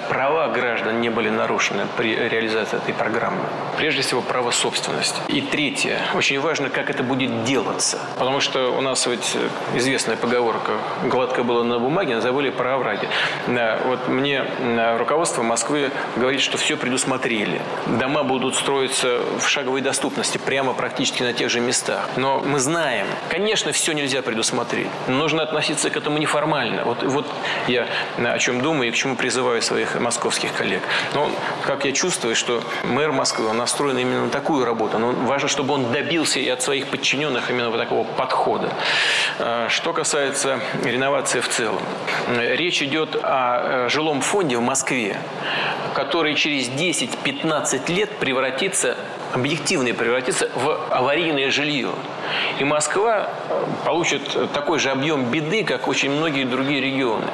права граждан не были нарушены при реализации этой программы. Прежде всего, право собственности. И третье. Очень важно, как это будет делаться. Потому что у нас ведь известная поговорка «гладко было на бумаге, забыли про овраги». Вот мне руководство Москвы говорит, что все предусмотрели. Дома будут строиться в шаговой доступности, прямо практически на тех же местах. Но мы знаем, конечно, все нельзя предусмотреть. Но нужно относиться к этому неформально. Вот, вот я о чем думаю и к чему призываю своих московских коллег. Но как я чувствую, что мэр Москвы, настроен именно на такую работу. Но важно, чтобы он добился и от своих подчиненных именно вот такого подхода. А, Что касается реновации в целом. Речь идет о э, жилом фонде в Москве, который через 10-15 лет превратится объективно превратится в аварийное жилье. И Москва э, получит такой же объем беды, как очень многие другие регионы.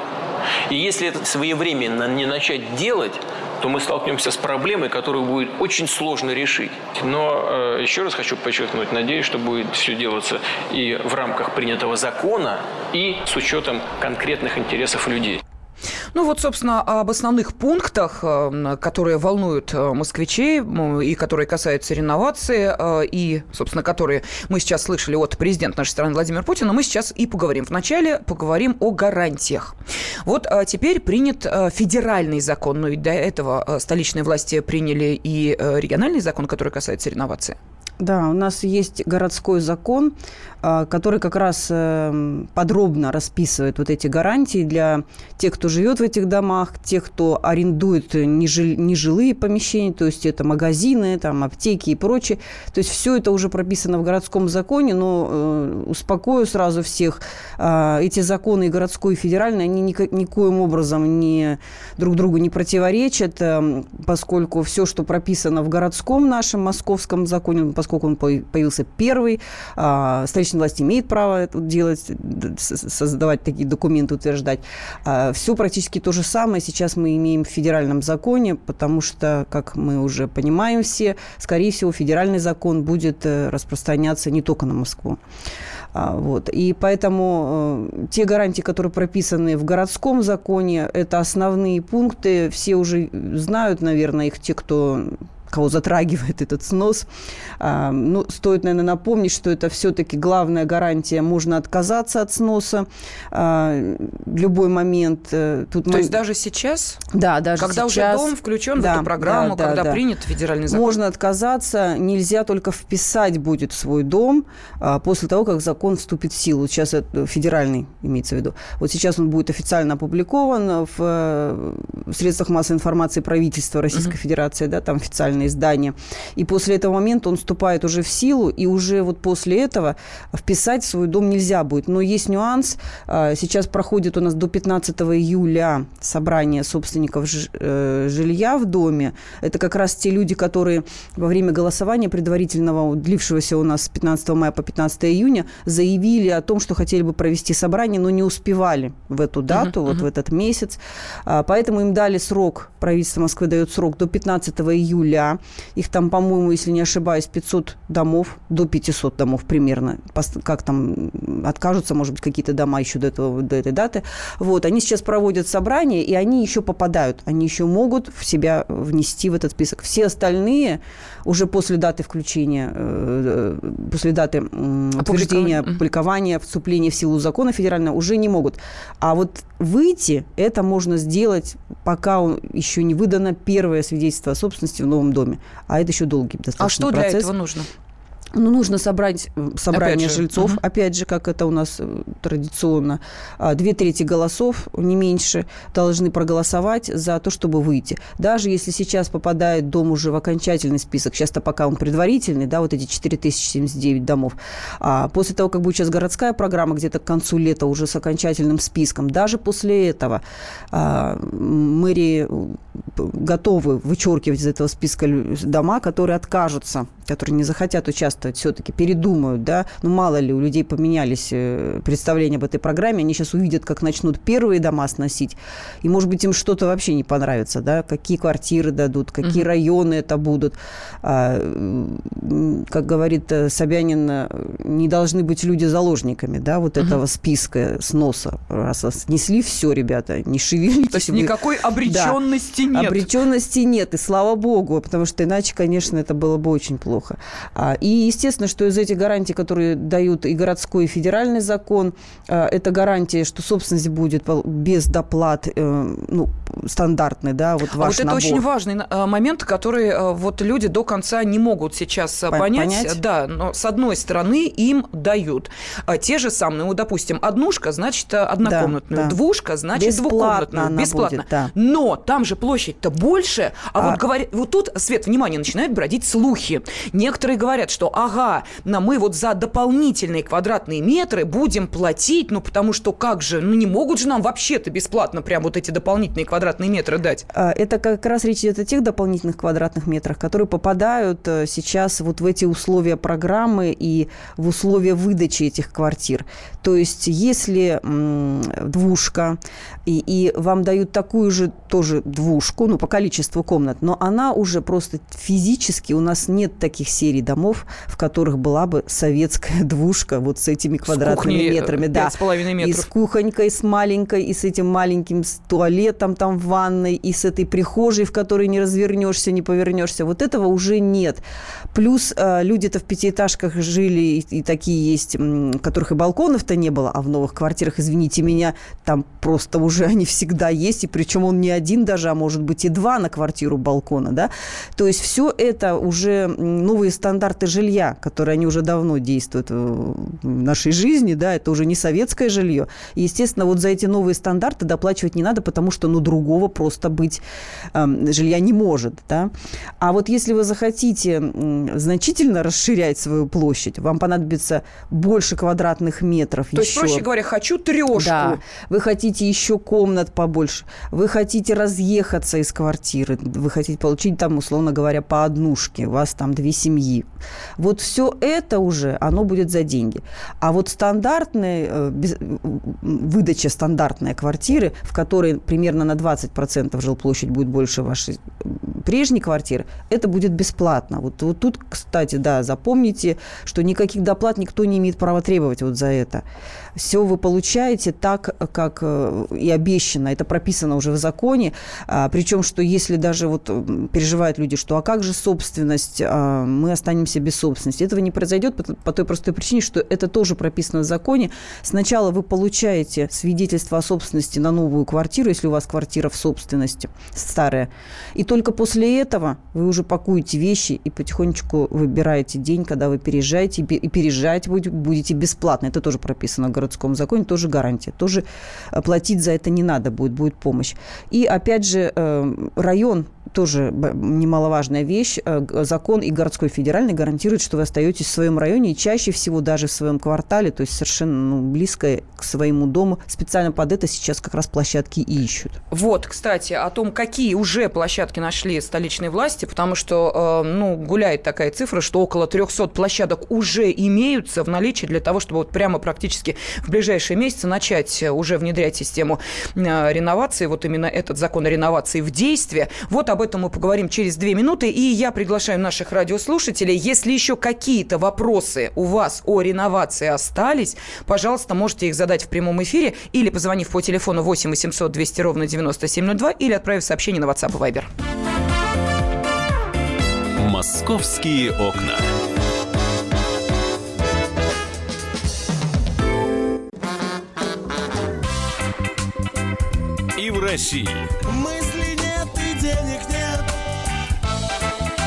И если это своевременно не начать делать, то мы столкнемся с проблемой, которую будет очень сложно решить. Но э, еще раз хочу подчеркнуть, надеюсь, что будет все делаться и в рамках принятого закона, и с учетом конкретных интересов людей. Ну вот, собственно, об основных пунктах, э, которые волнуют э, москвичей и которые касаются реновации, э, и, собственно, которые мы сейчас слышали от президента нашей страны Владимира Путина, мы сейчас и поговорим. Вначале поговорим о гарантиях. Вот теперь принят федеральный закон, но ведь до этого столичные власти приняли и региональный закон, который касается реновации. Да, у нас есть городской закон, который как раз э, подробно расписывает вот эти гарантии для тех, кто живет в этих домах, тех, кто арендует нежи- нежилые помещения, то есть это магазины, там, аптеки и прочее. То есть все это уже прописано в городском законе, но э, успокою сразу всех, а, эти законы и городской, и федеральный, они никоим образом не, друг другу не противоречат, э, поскольку все, что прописано в городском нашем московском законе, поскольку он по- появился первый, а, столичная власть имеет право это делать, создавать такие документы, утверждать. все практически то же самое сейчас мы имеем в федеральном законе, потому что, как мы уже понимаем все, скорее всего, федеральный закон будет э, распространяться не только на Москву. А, Вот. И поэтому э, те гарантии, которые прописаны в городском законе, это основные пункты. Все уже знают, наверное, их те, кто кого затрагивает этот снос. А, ну, стоит, наверное, напомнить, что это все-таки главная гарантия. Можно отказаться от сноса а, в любой момент. Э, Тут То мы- есть даже сейчас, да, даже когда сейчас, уже дом включен да, в эту программу, да, да, когда да. принят федеральный закон. Можно отказаться, нельзя только вписать будет в свой дом а, после того, как закон вступит в силу. Сейчас это федеральный имеется в виду. Вот сейчас он будет официально опубликован в, э, в средствах массовой информации правительства Российской Федерации, да, там официальное издание. И после этого момента он вступает уже в силу, и уже вот после этого вписать в свой дом нельзя будет. Но есть нюанс. А, Сейчас проходит у нас до 15 июля собрание собственников э, жилья в доме. Это как раз те люди, которые во время голосования предварительного, длившегося у нас с 15 мая по 15 июня, заявили о том, что хотели бы провести собрание, но не успевали в эту дату, вот в этот месяц. А, Поэтому им дали срок, правительство Москвы дает срок до 15 июля. Их там, по-моему, если не ошибаюсь, 500 домов, до 500 домов примерно. Как там откажутся, может быть, какие-то дома еще до, этого, до этой даты. Вот, они сейчас проводят собрание, и они еще попадают. Они еще могут в себя внести в этот список. Все остальные уже после даты включения, э, э, после даты утверждения, Опубликования. опубликования, вступления в силу закона федерального уже не могут. А вот выйти это можно сделать, пока еще не выдано первое свидетельство о собственности в новом доме. А это еще долгий достаточно А что для процесс. этого нужно? Ну, нужно собрать собрание Опять же, жильцов, мгм. опять же, как это у нас э, традиционно. А, Две трети голосов, не меньше, должны проголосовать за то, чтобы выйти. Даже если сейчас попадает дом уже в окончательный список, сейчас-то пока он предварительный, да, вот эти 4079 домов, а после того, как будет сейчас городская программа, где-то к концу лета уже с окончательным списком, даже после этого а, мэрии э, готовы вычеркивать из этого списка дома, которые откажутся, которые не захотят участвовать, все-таки передумают, да, ну мало ли у людей поменялись э, представления об этой программе, они сейчас увидят, как начнут первые дома сносить, и, может быть, им что-то вообще не понравится, да, какие квартиры дадут, какие Мгм. районы это будут. А, как говорит э, Собянин, э, не должны быть люди заложниками, да, вот Мгм. этого списка сноса. Раз снесли все, ребята, не шевелитесь. То есть вы- никакой обреченности да. нет. Обреченности нет, и слава богу, потому что иначе, конечно, это было бы очень плохо. А, И, естественно, что из этих гарантий, которые дают и городской, и федеральный закон, а, это гарантия, что собственность будет без доплат, э, ну, стандартный, да, вот А ваш вот это набор. очень важный э, момент, который э, вот люди до конца не могут сейчас э, Пон- понять. понять? Да, но с одной стороны им дают а, те же самые, ну, допустим, однушка, значит, э, однокомнатную, да. двушка, значит, Бесплатно двухкомнатную. Бесплатно. будет, да. Но там же площадь-то больше, а, А- вот говорят, вот тут, Свет, внимание, начинают бродить слухи. Некоторые говорят, что, ага, на мы вот за дополнительные квадратные метры будем платить, ну, потому что как же, ну, не могут же нам вообще-то бесплатно прям вот эти дополнительные квадратные метры дать. А, Это как раз речь идет о тех дополнительных квадратных метрах, которые попадают э, сейчас вот в эти условия программы и в условия выдачи этих квартир. То есть если двушка, и, и вам дают такую же тоже двушку, ну, по количеству комнат, но она уже просто физически, у нас нет таких серий домов, в которых была бы советская двушка вот с этими квадратными э, метрами. Да. пять с половиной И метров. с кухонькой, с маленькой, и с этим маленьким с туалетом там в ванной, и с этой прихожей, в которой не развернешься, не повернешься. Вот этого уже нет. Плюс э, люди-то в пятиэтажках жили, и, и такие есть, м, которых и балконов-то не было, а в новых квартирах, извините меня, там просто уже они всегда есть, и причем он не один даже, а может быть и два на квартиру балкона, да. То есть все это уже новые стандарты жилья, которые они уже давно действуют в нашей жизни, да, это уже не советское жилье. И, естественно, вот за эти новые стандарты доплачивать не надо, потому что, ну, другого просто быть эм, жилья не может, да. А вот если вы захотите м, значительно расширять свою площадь, вам понадобится больше квадратных метров То есть, еще. проще говоря, хочу трешку. Да. Вы хотите еще комнат побольше. Вы хотите разъехаться из квартиры. Вы хотите получить там, условно говоря, по однушке. У вас там две семьи. Вот все это уже, оно будет за деньги. А вот стандартная э, выдача стандартной квартиры, в которой примерно на 20% жилплощадь будет больше вашей прежней квартиры, это будет бесплатно. Вот, вот тут, кстати, да, запомните, что никаких доплат никто не имеет права требовать вот за это. Все вы получаете так, как э, и обещано. Это прописано уже в законе. А, Причем, что если даже вот м, переживают люди, что а как же собственность, а, мы останемся без собственности. Этого не произойдет по, той простой причине, что это тоже прописано в законе. Сначала вы получаете свидетельство о собственности на новую квартиру, если у вас квартира в собственности старая. И только после этого вы уже пакуете вещи и потихонечку выбираете день, когда вы переезжаете, и пе- и переезжать будете, бесплатно. Это тоже прописано в городском законе, тоже гарантия. Тоже э, платить за это не надо будет, будет помощь. И опять же, э, район тоже немаловажная вещь. Э, Закон и городской, и федеральный гарантирует, что вы остаетесь в своем районе и чаще всего даже в своем квартале, то есть совершенно ну, близко к своему дому. Специально под это сейчас как раз площадки и ищут. Вот, кстати, о том, какие уже площадки нашли столичные власти, потому что, э, ну, гуляет такая цифра, что около 300 площадок уже имеются в наличии для того, чтобы вот прямо практически в ближайшие месяцы начать э, уже внедрять систему реновации, вот именно этот закон о реновации в действие. Вот об этом мы поговорим через две минуты, и я приглашаю наших радиослушателей, если еще какие-то вопросы у вас о реновации остались, пожалуйста, можете их задать в прямом эфире или позвонив по телефону 8 800 200 ровно 9702 или отправив сообщение на WhatsApp и Viber. «Московские окна». И в России. Мысли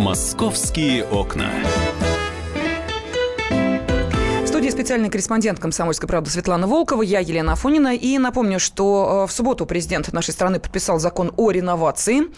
«Московские окна» специальный корреспондент «Комсомольской правды» Светлана Волкова, я Елена Афонина. И напомню, что э, в субботу президент нашей страны подписал закон о реновации.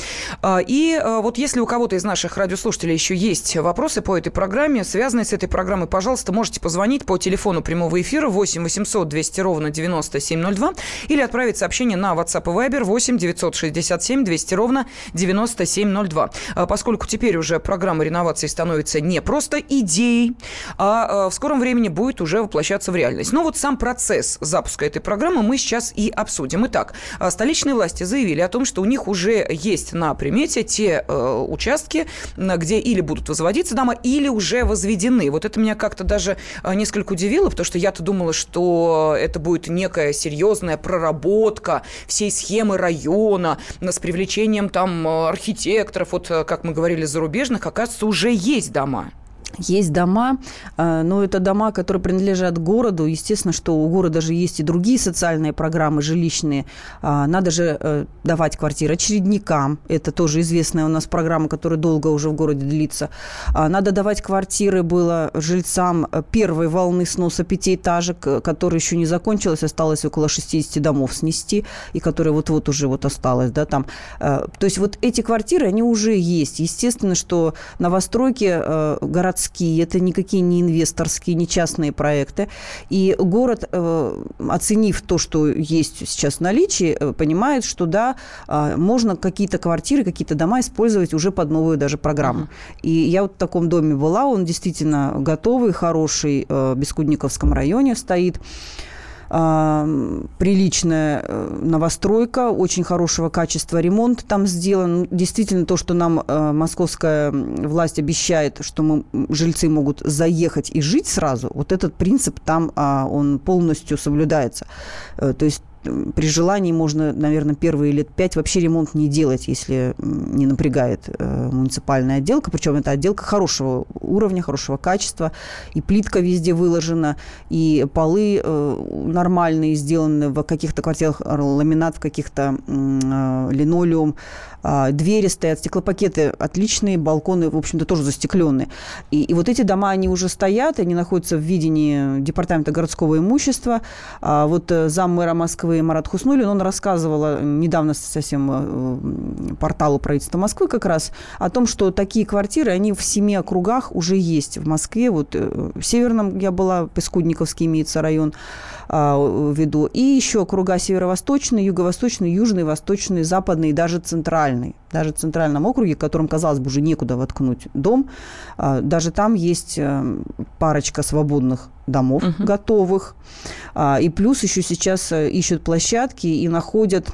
А, и э, вот если у кого-то из наших радиослушателей еще есть вопросы по этой программе, связанные с этой программой, пожалуйста, можете позвонить по телефону прямого эфира 8 800 200 ровно 9702 или отправить сообщение на WhatsApp и Viber 8 967 200 ровно 9702. А, поскольку теперь уже программа реновации становится не просто идеей, а э, в скором времени будет будет уже воплощаться в реальность. Но вот сам процесс запуска этой программы мы сейчас и обсудим. Итак, а, столичные власти заявили о том, что у них уже есть на примете те э, участки, где или будут возводиться дома, или уже возведены. Вот это меня как-то даже э, несколько удивило, потому что я-то думала, что это будет некая серьезная проработка всей схемы района с привлечением там э, архитекторов, вот как мы говорили, зарубежных, оказывается, уже есть дома. Есть дома, э, но это дома, которые принадлежат городу. Естественно, что у города же есть и другие социальные программы жилищные. А, надо же э, давать квартиры очередникам. Это тоже известная у нас программа, которая долго уже в городе длится. А, надо давать квартиры было жильцам первой волны сноса пятиэтажек, э, которая еще не закончилась, осталось около 60 домов снести, и которые вот-вот уже вот осталось, да, там. То есть вот эти квартиры, они уже есть. Естественно, что новостройки городские городские, это никакие не инвесторские, не частные проекты. И город, э, оценив то, что есть сейчас в наличии, э, понимает, что да, а, можно какие-то квартиры, какие-то дома использовать уже под новую даже программу. Uh-huh. И я вот в таком доме была, он действительно готовый, хороший, э, в Бескудниковском районе стоит приличная э, новостройка, очень хорошего качества ремонт там сделан. Действительно, то, что нам э, московская власть обещает, что мы, жильцы могут заехать и жить сразу, вот этот принцип там, а, он полностью соблюдается. Э, то есть при желании можно, наверное, первые лет пять вообще ремонт не делать, если не напрягает э, муниципальная отделка. Причем это отделка хорошего уровня, хорошего качества. И плитка везде выложена, и полы э, нормальные сделаны в каких-то квартирах, ламинат в каких-то э, линолеум. А, двери стоят, стеклопакеты отличные, балконы, в общем-то, тоже застекленные. И, и вот эти дома, они уже стоят, они находятся в видении Департамента городского имущества. А вот э, зам мэра Москвы Марат Хуснулин, он рассказывал недавно совсем э, порталу правительства Москвы как раз о том, что такие квартиры, они в семи округах уже есть в Москве. Вот э, в Северном я была, Пескудниковский имеется район, веду. И еще округа северо-восточный, юго-восточный, южный, восточный, западный и даже центральный. Даже в центральном округе, которым, казалось бы, уже некуда воткнуть дом, а, даже там есть э, парочка свободных домов угу. готовых. А, и плюс еще сейчас э, ищут площадки и находят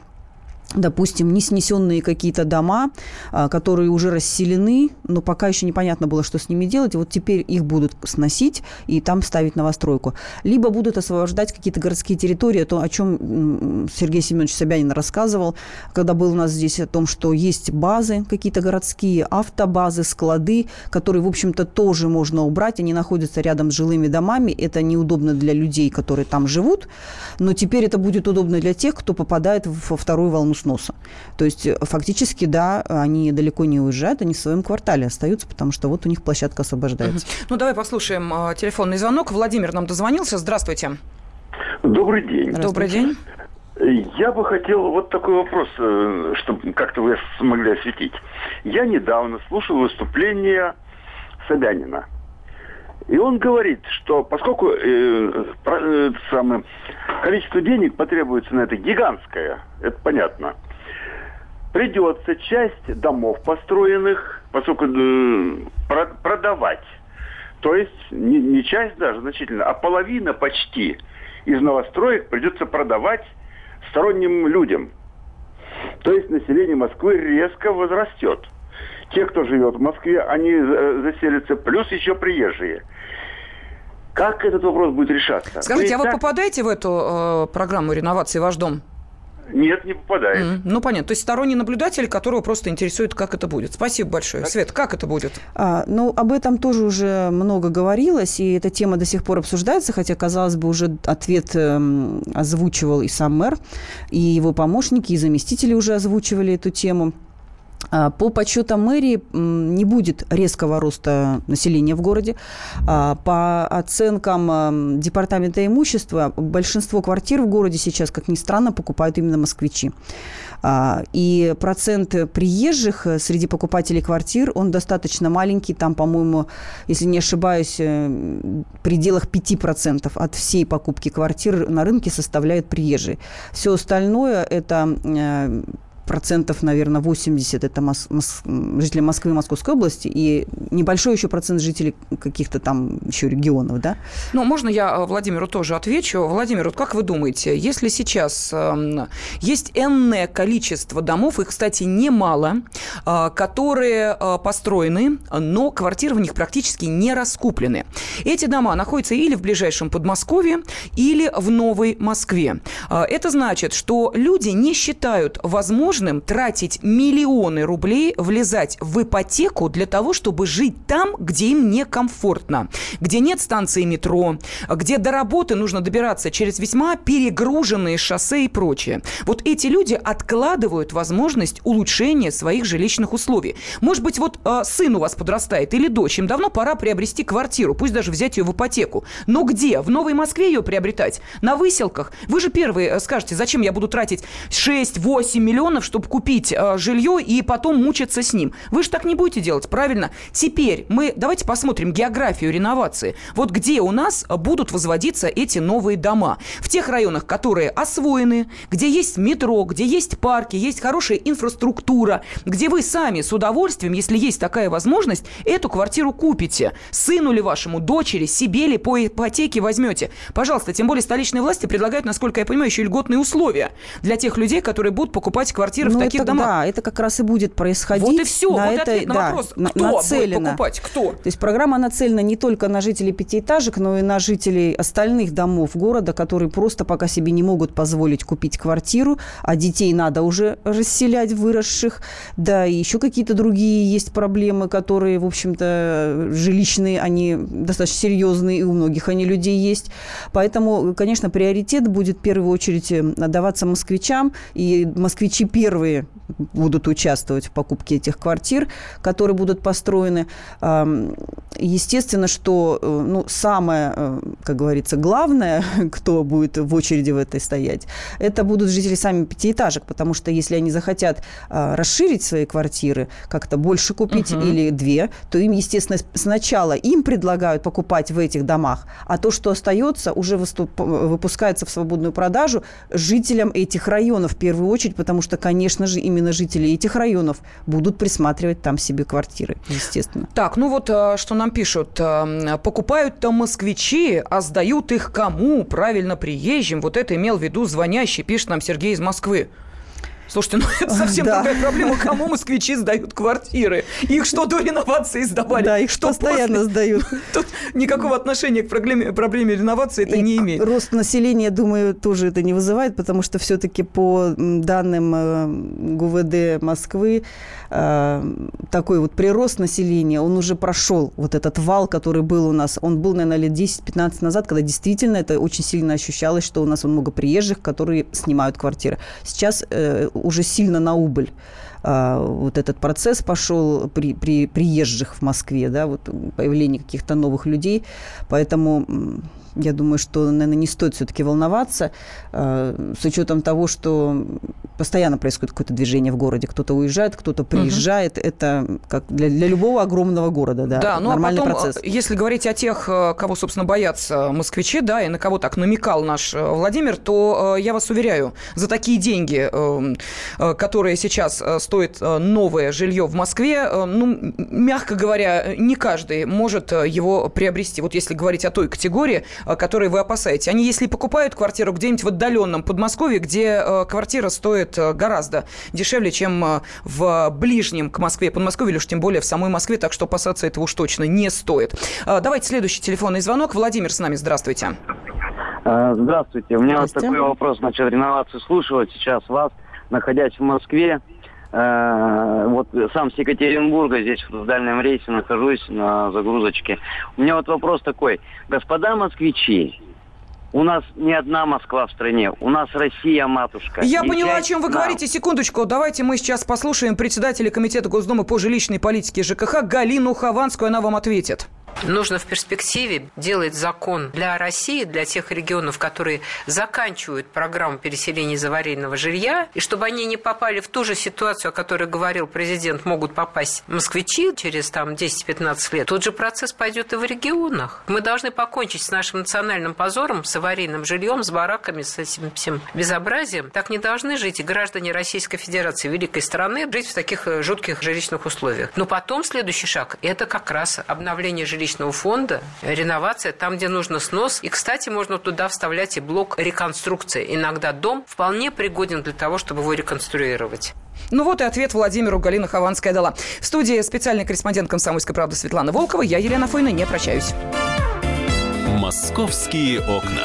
допустим, не снесенные какие-то дома, а, которые уже расселены, но пока еще непонятно было, что с ними делать. вот теперь их будут сносить и там ставить новостройку. Либо будут освобождать какие-то городские территории, то, о чем Сергей Семенович Собянин рассказывал, когда был у нас здесь о том, что есть базы какие-то городские, автобазы, склады, которые, в общем-то, тоже можно убрать. Они находятся рядом с жилыми домами. Это неудобно для людей, которые там живут, но теперь это будет удобно для тех, кто попадает во вторую волну сноса. То есть э, фактически, да, они далеко не уезжают, они в своем квартале остаются, потому что вот у них площадка освобождается. Угу. Ну, давай послушаем э, телефонный звонок. Владимир нам дозвонился. Здравствуйте. Добрый день. Добрый день. Я бы хотел вот такой вопрос, э, чтобы как-то вы смогли осветить. Я недавно слушал выступление Собянина. И он говорит, что поскольку э, э, самое, количество денег потребуется на это гигантское, это понятно, придется часть домов построенных, поскольку э, продавать. То есть не, не часть даже значительно, а половина почти из новостроек придется продавать сторонним людям. То есть население Москвы резко возрастет. Те, кто живет в Москве, они заселятся, плюс еще приезжие. Как этот вопрос будет решаться? Скажите, вы а так... вы попадаете в эту э, программу реновации «Ваш дом»? Нет, не попадает. Mm, ну, понятно. То есть сторонний наблюдатель, которого просто интересует, как это будет. Спасибо большое. Так. Свет, как это будет? А, ну, об этом тоже уже много говорилось, и эта тема до сих пор обсуждается, хотя, казалось бы, уже ответ э, озвучивал и сам мэр, и его помощники, и заместители уже озвучивали эту тему. А, по подсчетам мэрии не будет резкого роста населения в городе. А, по оценкам Департамента имущества, большинство квартир в городе сейчас, как ни странно, покупают именно москвичи. А, и процент приезжих э, среди покупателей квартир, он достаточно маленький. Там, по-моему, если не ошибаюсь, э, в пределах 5% от всей покупки квартир на рынке составляют приезжие. Все остальное – это э, процентов, наверное, 80 это мос- мос- жители Москвы и Московской области, и небольшой еще процент жителей каких-то там еще регионов, да? Ну, можно я э, Владимиру тоже отвечу? Владимир, вот как вы думаете, если сейчас э, есть энное количество домов, их, кстати, немало, э, которые э, построены, но квартиры в них практически не раскуплены. Эти дома находятся или в ближайшем Подмосковье, или в Новой Москве. Э, это значит, что люди не считают возможным возможным тратить миллионы рублей, влезать в ипотеку для того, чтобы жить там, где им некомфортно, где нет станции метро, где до работы нужно добираться через весьма перегруженные шоссе и прочее. Вот эти люди откладывают возможность улучшения своих жилищных условий. Может быть, вот э, сын у вас подрастает или дочь, им давно пора приобрести квартиру, пусть даже взять ее в ипотеку. Но где? В Новой Москве ее приобретать? На выселках? Вы же первые э, скажете, зачем я буду тратить 6-8 миллионов, чтобы купить э, жилье и потом мучиться с ним. Вы же так не будете делать, правильно? Теперь мы давайте посмотрим географию реновации. Вот где у нас будут возводиться эти новые дома? В тех районах, которые освоены, где есть метро, где есть парки, есть хорошая инфраструктура, где вы сами с удовольствием, если есть такая возможность, эту квартиру купите. Сыну ли вашему, дочери, себе ли по ипотеке возьмете. Пожалуйста, тем более столичные власти предлагают, насколько я понимаю, еще льготные условия для тех людей, которые будут покупать квартиры квартиры ну, в таких это, домах. Да, это как раз и будет происходить. Вот и все. На вот это, ответ на да, вопрос. На, Кто нацелена. будет покупать? Кто? То есть программа нацелена не только на жителей пятиэтажек, но и на жителей остальных домов города, которые просто пока себе не могут позволить купить квартиру, а детей надо уже расселять выросших. Да, и еще какие-то другие есть проблемы, которые, в общем-то, жилищные, они достаточно серьезные, и у многих они людей есть. Поэтому, конечно, приоритет будет в первую очередь э, отдаваться москвичам, и москвичи первые будут участвовать в покупке этих квартир, которые будут построены. Естественно, что э, ну, самое, э, как говорится, главное, кто будет в очереди в этой стоять, это будут жители сами пятиэтажек, потому что если они захотят а, расширить свои квартиры, как-то больше купить угу. или две, то им, естественно, сначала им предлагают покупать в этих домах, а то, что остается, уже выступ... выпускается в свободную продажу жителям этих районов в первую очередь, потому что, конечно же, именно жители этих районов будут присматривать там себе квартиры, естественно. Так, ну вот э, что нам пишут. Э, покупают-то москвичи, а сдают их кому? Правильно, приезжим. Вот это имел в виду звонящий, пишет нам Сергей из Москвы. Слушайте, ну это совсем да. другая проблема. Кому москвичи сдают квартиры? Их что, до реновации сдавали? Да, их что постоянно после? сдают. Тут никакого отношения к проблеме, проблеме реновации это И не имеет. Рост населения, думаю, тоже это не вызывает, потому что все-таки по данным э, ГУВД Москвы э, такой вот прирост населения, он уже прошел. Вот этот вал, который был у нас, он был, наверное, лет 10-15 назад, когда действительно это очень сильно ощущалось, что у нас много приезжих, которые снимают квартиры. Сейчас э, уже сильно на убыль а, вот этот процесс пошел при, при приезжих в Москве, да, вот появление каких-то новых людей, поэтому я думаю, что, наверное, не стоит все-таки волноваться э, с учетом того, что постоянно происходит какое-то движение в городе. Кто-то уезжает, кто-то приезжает. Угу. Это как для, для любого огромного города, да, да ну, нормальный а потом, процесс. Если говорить о тех, э, кого, собственно, боятся москвичи, да, и на кого так намекал наш э, Владимир, то я вас уверяю, за такие деньги, которые сейчас стоит новое жилье в Москве, ну, мягко говоря, не каждый может его приобрести. Вот если говорить о той категории, которой вы опасаетесь. Они, если покупают квартиру где-нибудь в отдаленном Подмосковье, где квартира стоит гораздо дешевле, чем в ближнем к Москве Подмосковье, или уж тем более в самой Москве, так что опасаться этого уж точно не стоит. Давайте следующий телефонный звонок. Владимир с нами, здравствуйте. Здравствуйте. У меня вот такой вопрос. Начал реновацию слушать сейчас вас, находясь в Москве. Э, вот сам с Екатеринбурга, здесь в дальнем рейсе нахожусь на загрузочке. У меня вот вопрос такой. Господа москвичи, у нас не одна Москва в стране, у нас Россия, матушка. Я не поняла, о чем вы нам. говорите. Секундочку, давайте мы сейчас послушаем председателя Комитета Госдумы по жилищной политике ЖКХ Галину Хованскую, она вам ответит. Нужно в перспективе делать закон для России, для тех регионов, которые заканчивают программу переселения из аварийного жилья, и чтобы они не попали в ту же ситуацию, о которой говорил президент, могут попасть москвичи через там 10-15 лет. Тот же процесс пойдет и в регионах. Мы должны покончить с нашим национальным позором, с аварийным жильем, с бараками, с этим всем безобразием. Так не должны жить и граждане Российской Федерации, великой страны, жить в таких э, жутких жилищных условиях. Но потом следующий шаг – это как раз обновление жилищных жилищного фонда, реновация там, где нужно снос. И, кстати, можно туда вставлять и блок реконструкции. Иногда дом вполне пригоден для того, чтобы его реконструировать. Ну вот и ответ Владимиру Галина Хованская дала. В студии специальный корреспондент «Комсомольской правды» Светлана Волкова. Я, Елена Фойна, не прощаюсь. «Московские окна».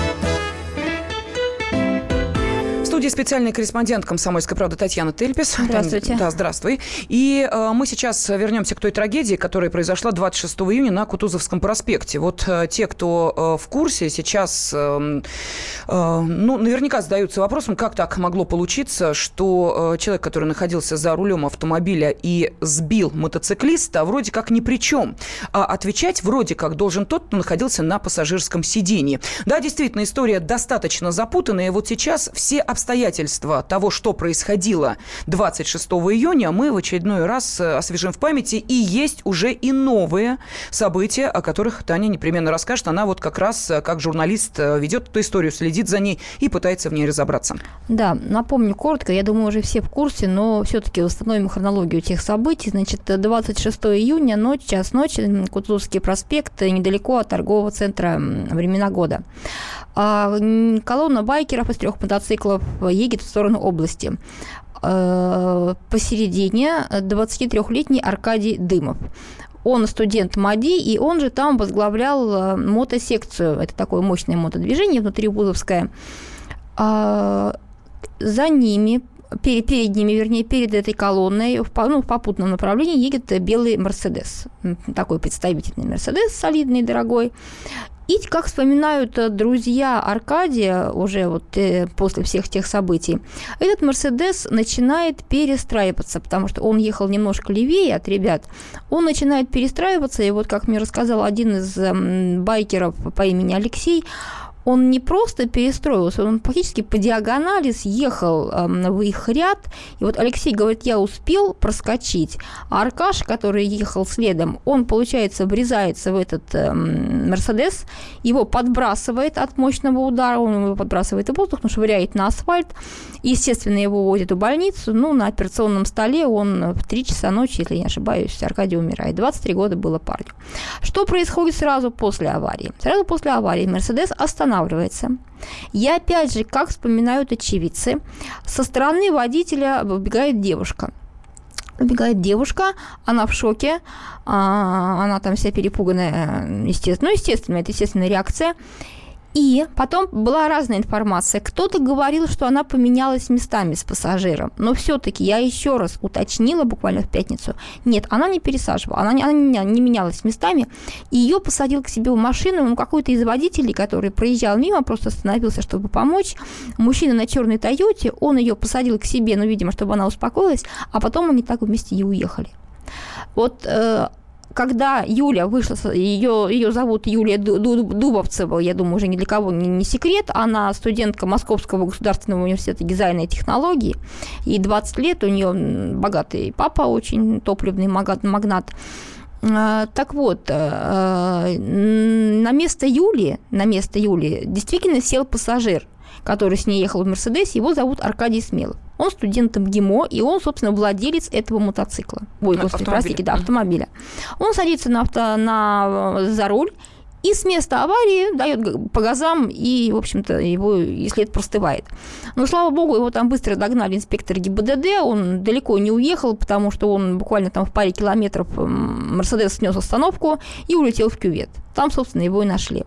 специальный корреспондент «Комсомольской правды» Татьяна Тельпис. Здравствуйте. Да, здравствуй. И э, мы сейчас вернемся к той трагедии, которая произошла 26 июня на Кутузовском проспекте. Вот э, те, кто э, в курсе, сейчас э, э, ну, наверняка задаются вопросом, как так могло получиться, что э, человек, который находился за рулем автомобиля и сбил мотоциклиста, вроде как ни при чем. А отвечать вроде как должен тот, кто находился на пассажирском сидении. Да, действительно, история достаточно запутанная. Вот сейчас все обстоятельства обстоятельства того, что происходило 26 июня, мы в очередной раз э, освежим в памяти. И есть уже и новые события, о которых Таня непременно расскажет. Она вот как раз э, как журналист э, ведет эту историю, следит за ней и пытается в ней разобраться. Да, напомню коротко, я думаю, уже все в курсе, но все-таки восстановим хронологию тех событий. Значит, 26 июня, ночь, час ночи, Кутузовский проспект, недалеко от торгового центра «Времена года». А колонна байкеров из трех мотоциклов едет в сторону области. А, посередине 23-летний Аркадий Дымов. Он студент МАДИ, и он же там возглавлял а, мотосекцию. Это такое мощное мотодвижение внутри Вузовское. За ними перед, перед ними, вернее, перед этой колонной в, ну, в попутном направлении едет белый Мерседес. Такой представительный Мерседес, солидный, дорогой. И, как вспоминают э, друзья Аркадия уже вот э, после всех тех событий, этот Мерседес начинает перестраиваться, потому что он ехал немножко левее от ребят. Он начинает перестраиваться, и вот, как мне рассказал один из эм, байкеров по имени Алексей, он не просто перестроился, он практически по диагонали съехал э, в их ряд. И вот Алексей говорит, я успел проскочить, а Аркаш, который ехал следом, он, получается, врезается в этот э, Мерседес, его подбрасывает от мощного удара, он его подбрасывает в воздух, но швыряет на асфальт. Естественно, его увозят в больницу. Ну, на операционном столе он в 3 часа ночи, если не ошибаюсь, Аркадий умирает. 23 года было парню. Что происходит сразу после аварии? Сразу после аварии Мерседес останавливается останавливается. И опять же, как вспоминают очевидцы, со стороны водителя выбегает девушка. Убегает девушка, она в шоке, а, она там вся перепуганная, естественно, ну, естественно, это естественная реакция. И потом была разная информация. Кто-то говорил, что она поменялась местами с пассажиром. Но все-таки я еще раз уточнила буквально в пятницу. Нет, она не пересаживала, она не, она не менялась местами. Ее посадил к себе в машину ну, какой-то из водителей, который проезжал мимо, просто остановился, чтобы помочь. Мужчина на черной Тойоте, он ее посадил к себе, ну, видимо, чтобы она успокоилась, а потом они так вместе и уехали. Вот э, когда Юля вышла, ее, ее зовут Юлия Дубовцева, я думаю, уже ни для кого не, не секрет, она студентка Московского государственного университета дизайна и технологий, и 20 лет, у нее богатый папа, очень топливный магнат. А, так вот, э, на место Юли, на место Юли действительно сел пассажир, который с ней ехал в Мерседесе, его зовут Аркадий Смелов. Он студент МГИМО, и он, собственно, владелец этого мотоцикла. Ой, господи, простите, да, автомобиля. Он садится на, авто, на, за руль и с места аварии дает по газам, и, в общем-то, его и след простывает. Но, слава богу, его там быстро догнали инспекторы ГИБДД, он далеко не уехал, потому что он буквально там в паре километров Мерседес снес остановку и улетел в кювет. Там, собственно, его и нашли.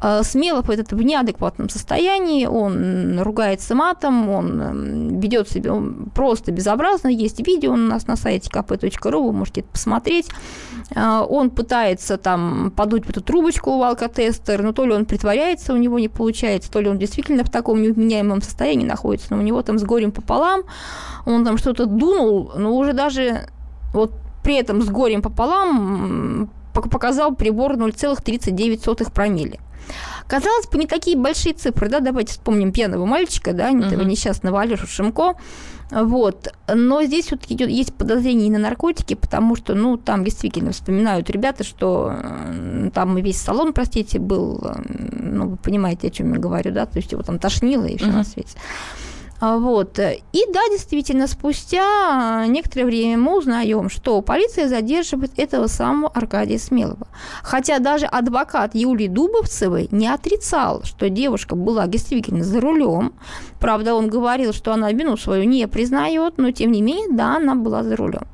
А, Смелов этот в неадекватном состоянии, он ругается матом, он ведет себя просто безобразно. Есть видео у нас на сайте kp.ru, вы можете это посмотреть. А, он пытается там подуть в эту трубочку у алкотестера, но то ли он притворяется, у него не получается, то ли он действительно в таком невменяемом состоянии находится, но у него там с горем пополам, он там что-то дунул, но уже даже вот при этом с горем пополам показал прибор 0,39 промилле. Казалось бы, не такие большие цифры, да, давайте вспомним пьяного мальчика, да, uh-huh. этого несчастного Алешу Шимко, вот. Но здесь вот идет, есть подозрение и на наркотики, потому что, ну, там действительно вспоминают ребята, что там и весь салон, простите, был, ну, вы понимаете, о чем я говорю, да, то есть его там тошнило и все uh-huh. на свете. А, вот. И да, действительно, спустя некоторое время мы узнаем, что полиция задерживает этого самого Аркадия Смелого. Хотя даже адвокат Юлии Дубовцевой не отрицал, что девушка была действительно за рулем. Правда, он говорил, что она вину свою не признает, но тем не менее, да, она была за рулем.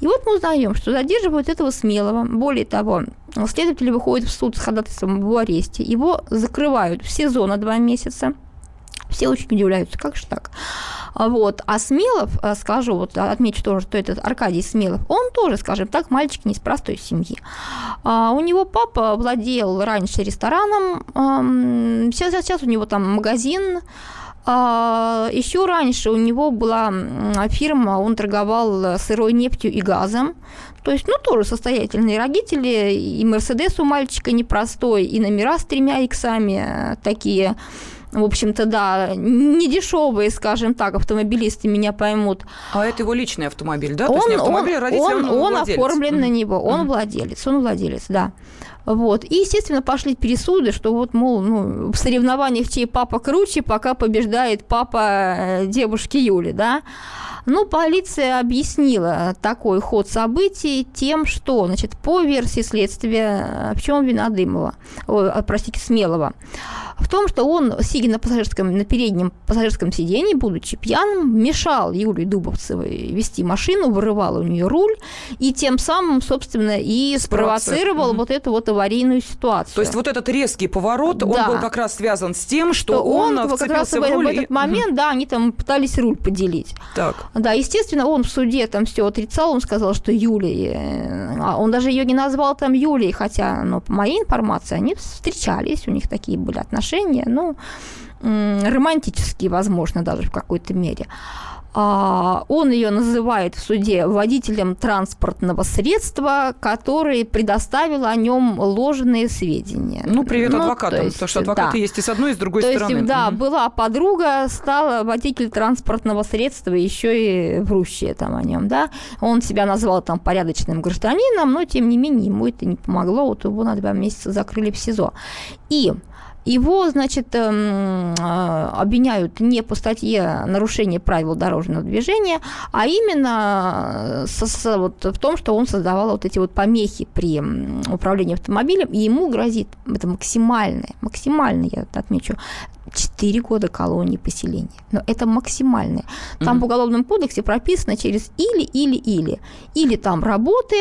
И вот мы узнаем, что задерживают этого смелого. Более того, следователи выходят в суд с ходатайством об аресте. Его закрывают в СИЗО на два месяца. Все очень удивляются, как же так? Вот. А Смелов, э, скажу, вот отмечу тоже, что этот Аркадий Смелов, он тоже, скажем так, мальчик не из простой семьи. А у него папа владел раньше рестораном, сейчас, сейчас у него там магазин, а, еще раньше у него была фирма, он торговал сырой нефтью и газом. То есть, ну, тоже состоятельные родители. И Мерседес у мальчика непростой, и номера с тремя иксами э, такие в общем-то, да, не дешевые, скажем так, автомобилисты меня поймут. А это его личный автомобиль, да? Он, То есть не автомобиль, он, родитель, он, он, он оформлен на него, он mm. владелец, он владелец, да. Вот. И, естественно, пошли пересуды, что вот, мол, ну, в соревнованиях чей папа круче, пока побеждает папа э, девушки Юли, да. Ну, полиция объяснила такой ход событий тем, что, значит, по версии следствия, в чем вина Дымова, ой, а, простите, Смелого, в том, что он, сидя на пассажирском, на переднем пассажирском сиденье, будучи пьяным, мешал Юлии Дубовцевой вести машину, вырывал у нее руль, и тем самым, собственно, и спровоцировал угу. вот эту вот аварийную ситуацию. То есть вот этот резкий поворот, да. он был как раз связан с тем, что, что он, он как раз в, в, в этот и... момент, да, они там пытались руль поделить. Так. Да, естественно, он в суде там все отрицал, он сказал, что Юлия, э, а он даже ее не назвал там Юлией, хотя, ну, по моей информации, они встречались, у них такие были отношения, ну, романтические, возможно, даже в какой-то мере. А, он ее называет в суде водителем транспортного средства, который предоставил о нем ложные сведения. Ну, привет ну, адвокатам, то есть, потому что адвокаты да. есть и с одной, и с другой то стороны. Есть, да, mm была подруга, стала водитель транспортного средства, еще и врущая там о нем, да. Он себя назвал там порядочным гражданином, но, тем не менее, ему это не помогло, вот его на два месяца закрыли в СИЗО. И его, значит, эм, а, обвиняют не по статье нарушения правил дорожного движения, а именно со, со, вот, в том, что он создавал вот эти вот помехи при управлении автомобилем, и ему грозит, это максимальное, максимальное, я отмечу, 4 года колонии поселения. Но это максимальное. Там mm-hmm. в Уголовном кодексе прописано через или, или, или. Или там работы,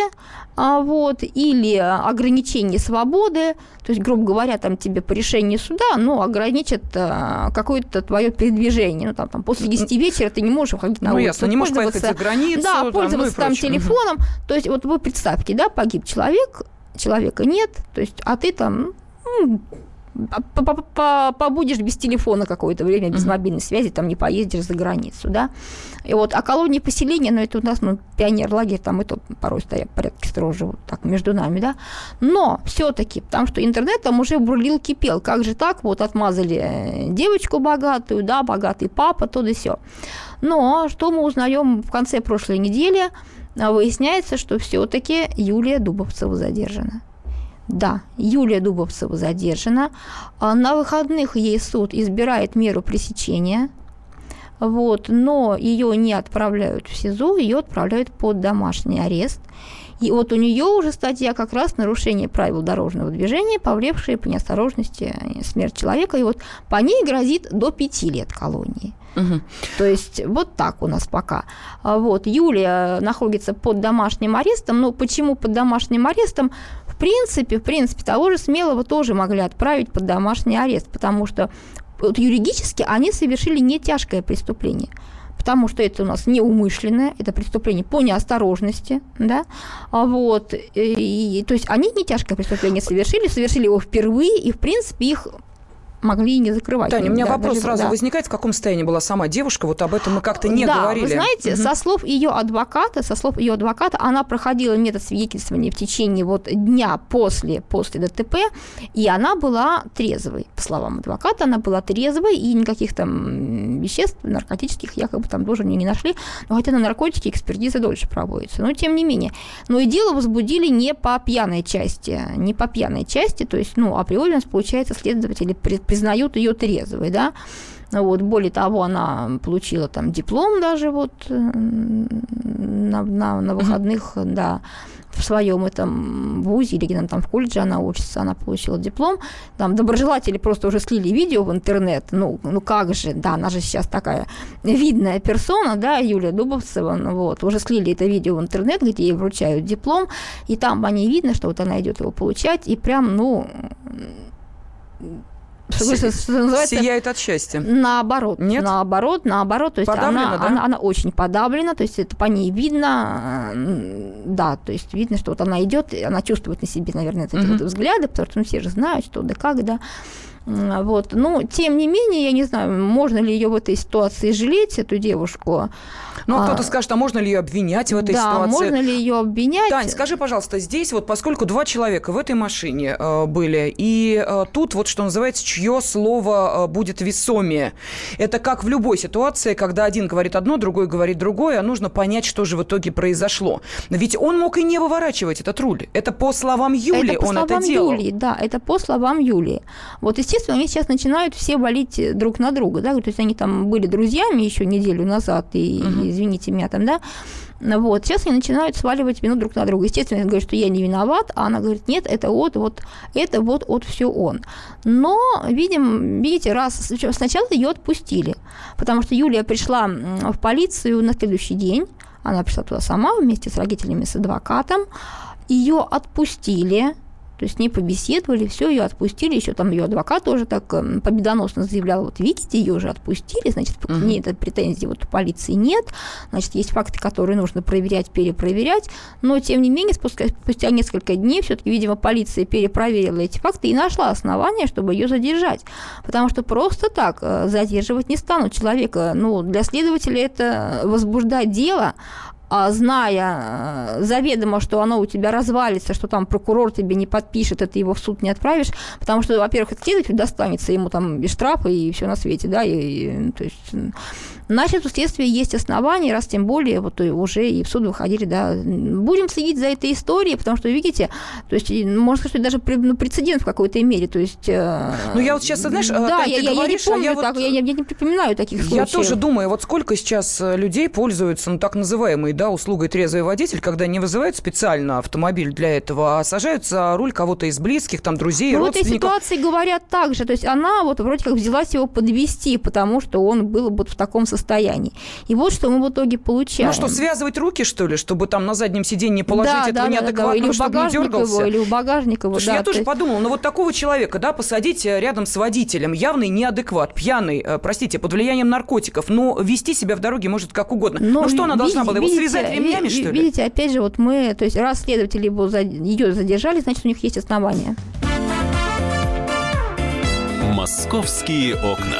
а, вот, или ограничение свободы, то есть, грубо говоря, там тебе по решению суда, ну, ограничат а, какое-то твое передвижение, ну, там, там после 10 вечера ты не можешь выходить на ну, улицу. ясно, не можешь поехать за границу. Да, пользоваться там, ну, там телефоном, угу. то есть, вот вы представьте, да, погиб человек, человека нет, то есть, а ты там ну, побудешь без телефона какое-то время, без мобильной связи, там не поездишь за границу, да. И вот, а колонии поселения, ну, это у нас, ну, пионер-лагерь, там и то порой стоят порядке строже, вот так, между нами, да. Но все таки потому что интернет там уже бурлил, кипел. Как же так, вот отмазали э, девочку богатую, да, богатый папа, то да все. Но что мы узнаем в конце прошлой недели? Выясняется, что все-таки Юлия Дубовцева задержана. Да, Юлия Дубовцева задержана. А на выходных ей суд избирает меру пресечения, вот, но ее не отправляют в СИЗО, ее отправляют под домашний арест. И вот у нее уже статья как раз нарушение правил дорожного движения, повлекшее по неосторожности смерть человека. И вот по ней грозит до пяти лет колонии. Угу. То есть вот так у нас пока. А вот Юлия находится под домашним арестом. Но почему под домашним арестом? Принципе, в принципе, того же Смелого тоже могли отправить под домашний арест, потому что вот юридически они совершили не тяжкое преступление потому что это у нас неумышленное, это преступление по неосторожности, да, а вот, и, и, то есть они не тяжкое преступление совершили, совершили его впервые, и, в принципе, их могли и не закрывать. Таня, у меня да, вопрос даже, сразу да. возникает, в каком состоянии была сама девушка, вот об этом мы как-то не да, говорили. вы знаете, угу. со слов ее адвоката, со слов ее адвоката, она проходила метод свидетельствования в течение вот дня после, после ДТП, и она была трезвой, по словам адвоката, она была трезвой, и никаких там веществ наркотических якобы там тоже не, нашли, но хотя на наркотики экспертиза дольше проводится, но тем не менее. Но и дело возбудили не по пьяной части, не по пьяной части, то есть, ну, априори у нас, получается, следователи признают ее трезвой, да. Вот, более того, она получила там диплом даже вот э, на, на, на выходных, mm-hmm. да, в своем этом вузе или где-то там в колледже она учится, она получила диплом. Там доброжелатели просто уже слили видео в интернет. Ну, ну как же, да, она же сейчас такая видная персона, да, Юлия Дубовцева, ну, вот, уже слили это видео в интернет, где ей вручают диплом, и там по ней видно, что вот она идет его получать, и прям, ну, что, что, что называется, сияет от счастья. Наоборот. Нет? Наоборот, наоборот. То есть подавлена, она, да? она, она очень подавлена, то есть это по ней видно, да, то есть видно, что вот она идет, она чувствует на себе, наверное, эти mm-hmm. вот взгляды, потому что ну, все же знают, что да как, да. Вот. Но, тем не менее, я не знаю, можно ли ее в этой ситуации жалеть, эту девушку. Ну, а, кто-то скажет, а можно ли ее обвинять в этой да, ситуации? можно ли ее обвинять? Тань, скажи, пожалуйста, здесь вот поскольку два человека в этой машине э, были, и э, тут вот, что называется, чье слово э, будет весомее. Это как в любой ситуации, когда один говорит одно, другой говорит другое, а нужно понять, что же в итоге произошло. Ведь он мог и не выворачивать этот руль. Это по словам Юли это по он словам это делал. Юлии, да, это по словам Юлии. Вот, естественно, они сейчас начинают все валить друг на друга, да, то есть они там были друзьями еще неделю назад, и, угу извините меня там, да, вот, сейчас они начинают сваливать вину друг на друга. Естественно, он говорит, что я не виноват, а она говорит, нет, это вот, вот, это вот, вот все он. Но, видим, видите, раз сначала ее отпустили, потому что Юлия пришла в полицию на следующий день, она пришла туда сама вместе с родителями, с адвокатом, ее отпустили, то есть с ней побеседовали, все, ее отпустили, еще там ее адвокат тоже так эм, победоносно заявлял, вот видите, ее уже отпустили, значит, к ней этой претензии вот у полиции нет, значит, есть факты, которые нужно проверять, перепроверять, но, тем не менее, спустя, спустя несколько дней все-таки, видимо, полиция перепроверила эти факты и нашла основания, чтобы ее задержать, потому что просто так э, задерживать не станут. Человека, ну, для следователя это возбуждать дело, зная э, заведомо, что оно у тебя развалится, что там прокурор тебе не подпишет, это его в суд не отправишь, потому что, во-первых, следователь достанется ему там и штрафы, и все на свете, да, и, и то есть Значит, у следствия есть основания, раз тем более вот уже и в суд выходили, да. Будем следить за этой историей, потому что, видите, то есть, можно сказать, даже ну, прецедент в какой-то мере, то есть... Э, ну, я вот сейчас, знаешь, да, ты я, говоришь, я не помню а я, так, вот... я, я не припоминаю таких случаев. Я тоже думаю, вот сколько сейчас э, людей пользуются, ну, так называемой да, услугой трезвый водитель, когда не вызывают специально автомобиль для этого, а сажают за руль кого-то из близких, там, друзей, ну, в этой родственников. ситуации говорят так же. То есть она вот вроде как взялась его подвести, потому что он был вот в таком состоянии. И вот что мы в итоге получаем. Ну что, связывать руки, что ли, чтобы там на заднем сиденье положить да, этого да, неадекватного, да, да. Или чтобы не багажник дергался? его, или в багажник его, да, я то тоже есть- подумала, ну вот такого человека, да, посадить э, рядом с водителем, явный неадекват, пьяный, э, простите, под влиянием наркотиков, но вести себя в дороге может как угодно. Но ну что она должна видите- была, его видите, связать ремнями, что ли? Видите, опять же, вот мы, то есть раз следователи его, ее задержали, значит, у них есть основания. «Московские окна».